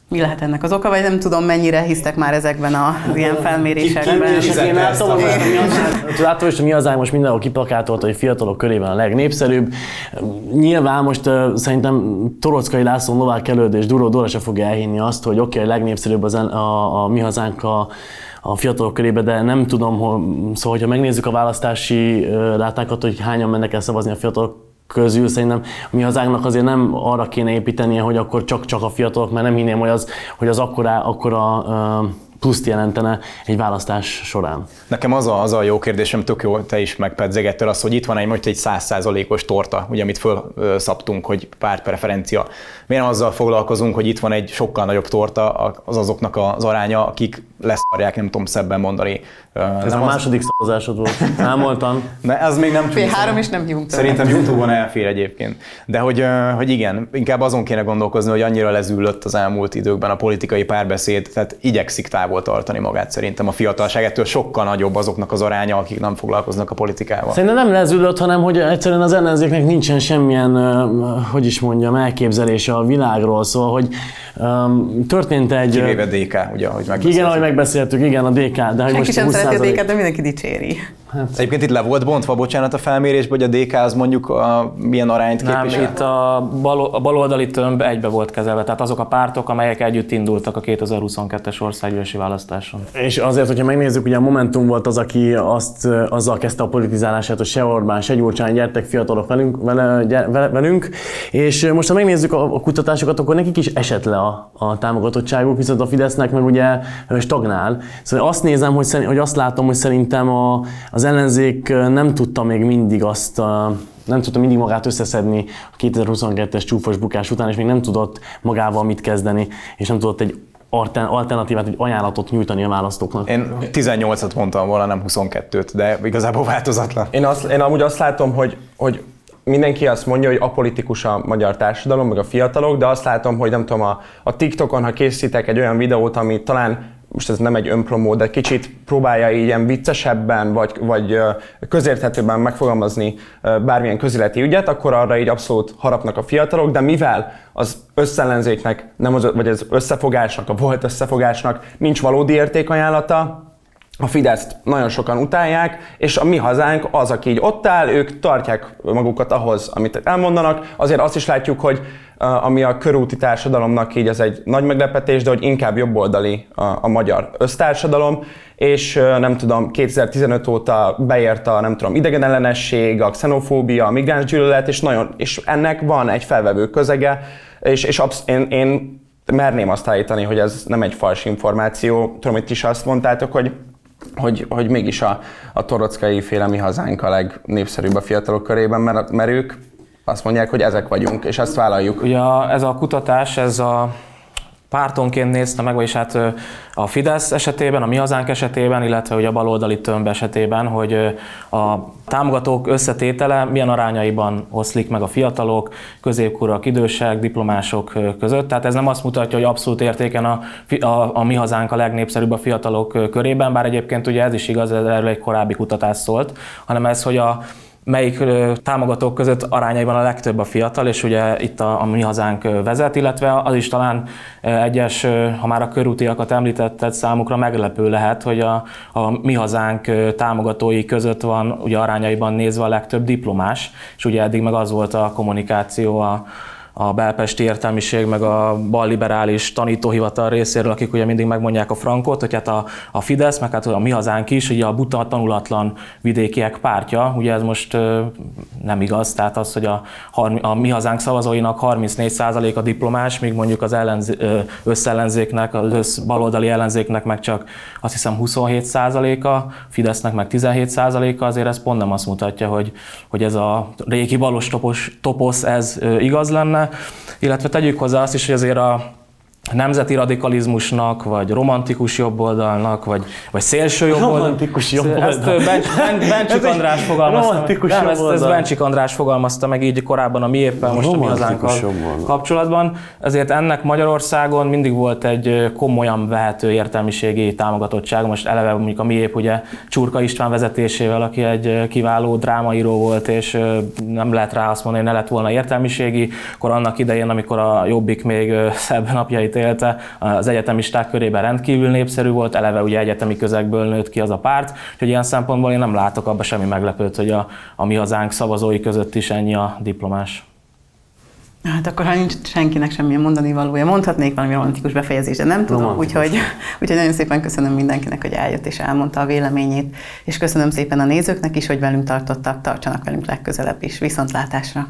Mi lehet ennek az oka, vagy nem tudom, mennyire hisztek már ezekben a ilyen felmérésekben? Én látom, [LAUGHS] hogy mi az most mindenhol kiplakátolt, hogy fiatalok körében a legnépszerűbb. Nyilván most uh, szerintem Torockai László, Novák előtt és Duró Dóra se fogja elhinni azt, hogy oké, okay, a legnépszerűbb az, a, a mi hazánk a, a fiatalok körébe, de nem tudom, hogy, szóval, hogyha megnézzük a választási rátákat, hogy hányan mennek el szavazni a fiatalok közül szerintem mi hazánknak azért nem arra kéne építenie, hogy akkor csak-csak a fiatalok, mert nem hinném, hogy az, hogy az akkora, akkora uh, pluszt jelentene egy választás során. Nekem az a, az a jó kérdésem, tök jó, te is megpedzegettél az, hogy itt van egy most egy százszázalékos torta, ugye, amit fölszaptunk, hogy pártpreferencia. Miért azzal foglalkozunk, hogy itt van egy sokkal nagyobb torta, az azoknak az aránya, akik leszarják, nem tudom szebben mondani. Ez nem a második az... szavazásod volt. Elmondtam. Ne, az még nem Fél három és nem YouTube. Szerintem YouTube-on elfér egyébként. De hogy, hogy igen, inkább azon kéne gondolkozni, hogy annyira lezűlött az elmúlt időkben a politikai párbeszéd, tehát igyekszik távol tartani magát szerintem a fiatalság. Ettől sokkal nagyobb azoknak az aránya, akik nem foglalkoznak a politikával. Szerintem nem lezűlött, hanem hogy egyszerűen az ellenzéknek nincsen semmilyen, hogy is mondjam, elképzelése a világról. Szóval, hogy um, történt egy... Kivéve DK, ugye, hogy Igen, ahogy megbeszéltük, igen, a DK. De hogy most sem szereti a DK, de mindenki dicséri. Hát. Egyébként itt le volt bontva, bocsánat, a felmérésbe, hogy a DK az mondjuk a, milyen arányt képvisel? Nem, itt a, bal, a baloldali tömb egybe volt kezelve, tehát azok a pártok, amelyek együtt indultak a 2022-es országgyűlési választáson. És azért, hogyha megnézzük, ugye a Momentum volt az, aki azt, azzal kezdte a politizálását, hogy se Orbán, se Gyurcsány, gyertek fiatalok velünk, vele, velünk, és most ha megnézzük a, a kutatásokat, akkor nekik is esett le a, a támogatottságuk, viszont a Fidesznek meg ugye stagnál. Szóval azt nézem, hogy, hogy azt látom, hogy szerintem a, az ellenzék nem tudta még mindig azt nem tudta mindig magát összeszedni a 2022-es csúfos bukás után, és még nem tudott magával mit kezdeni, és nem tudott egy alternatívát, egy ajánlatot nyújtani a választóknak. Én 18-at mondtam volna, nem 22-t, de igazából változatlan. Én, azt, én amúgy azt látom, hogy, hogy mindenki azt mondja, hogy apolitikus a magyar társadalom, meg a fiatalok, de azt látom, hogy nem tudom, a, a TikTokon, ha készítek egy olyan videót, ami talán most ez nem egy önpromó, de kicsit próbálja ilyen viccesebben, vagy, vagy közérthetőbben megfogalmazni bármilyen közéleti ügyet, akkor arra így abszolút harapnak a fiatalok, de mivel az összellenzéknek, nem az, vagy az összefogásnak, a volt összefogásnak nincs valódi értékajánlata, a Fideszt nagyon sokan utálják, és a mi hazánk az, aki így ott áll, ők tartják magukat ahhoz, amit elmondanak. Azért azt is látjuk, hogy ami a körúti társadalomnak így ez egy nagy meglepetés, de hogy inkább jobboldali a, a magyar össztársadalom, és nem tudom, 2015 óta beért a nem tudom, idegenellenesség, a xenofóbia, a migránsgyűlölet, és, nagyon, és ennek van egy felvevő közege, és, és absz- én, én merném azt állítani, hogy ez nem egy fals információ. Tudom, hogy is azt mondtátok, hogy hogy, hogy mégis a, a torockai féle mi hazánk a legnépszerűbb a fiatalok körében, mert, mert ők azt mondják, hogy ezek vagyunk, és ezt vállaljuk. Ugye ez a kutatás, ez a pártonként nézte meg, vagyis hát a Fidesz esetében, a Mi Hazánk esetében, illetve ugye a baloldali tömb esetében, hogy a támogatók összetétele milyen arányaiban oszlik meg a fiatalok, középkorak, idősek, diplomások között. Tehát ez nem azt mutatja, hogy abszolút értéken a, a, a Mi Hazánk a legnépszerűbb a fiatalok körében, bár egyébként ugye ez is igaz, erről egy korábbi kutatás szólt, hanem ez, hogy a melyik támogatók között arányaiban a legtöbb a fiatal, és ugye itt a, a Mi Hazánk vezet, illetve az is talán egyes, ha már a körútiakat említetted, számukra meglepő lehet, hogy a, a Mi Hazánk támogatói között van ugye arányaiban nézve a legtöbb diplomás, és ugye eddig meg az volt a kommunikáció a, a belpesti értelmiség, meg a balliberális tanítóhivatal részéről, akik ugye mindig megmondják a frankot, hogy hát a, a Fidesz, meg hát a mi hazánk is, ugye a buta tanulatlan vidékiek pártja, ugye ez most ö, nem igaz, tehát az, hogy a, a mi hazánk szavazóinak 34% a diplomás, míg mondjuk az ellenz, ö, összellenzéknek, az össz baloldali ellenzéknek meg csak azt hiszem 27%-a, Fidesznek meg 17%-a, azért ez pont nem azt mutatja, hogy, hogy ez a régi balos topos, toposz ez ö, igaz lenne, Illetve tegyük hozzá azt is, hogy azért a nemzeti radikalizmusnak, vagy romantikus jobboldalnak, vagy, vagy szélső jobboldal. Romantikus jobboldal. Ezt Ben- Bencsik egy András fogalmazta. romantikus Nem, ezt, ezt. Bencsik András fogalmazta meg így korábban a mi éppen most a mi hazánkkal kapcsolatban. Ezért ennek Magyarországon mindig volt egy komolyan vehető értelmiségi támogatottsága. Most eleve mondjuk a mi épp ugye Csurka István vezetésével, aki egy kiváló drámaíró volt, és nem lehet rá azt mondani, hogy ne lett volna értelmiségi. Akkor annak idején, amikor a Jobbik még [LAUGHS] szebb napjait élte, az egyetemisták körében rendkívül népszerű volt, eleve ugye egyetemi közegből nőtt ki az a párt, úgyhogy ilyen szempontból én nem látok abba semmi meglepőt, hogy a, a mi hazánk szavazói között is ennyi a diplomás. Hát akkor, ha nincs senkinek semmilyen mondani valója, mondhatnék valami romantikus befejezést, de nem tudom, Romantikus. úgyhogy, úgyhogy nagyon szépen köszönöm mindenkinek, hogy eljött és elmondta a véleményét, és köszönöm szépen a nézőknek is, hogy velünk tartottak, tartsanak velünk legközelebb is. Viszontlátásra!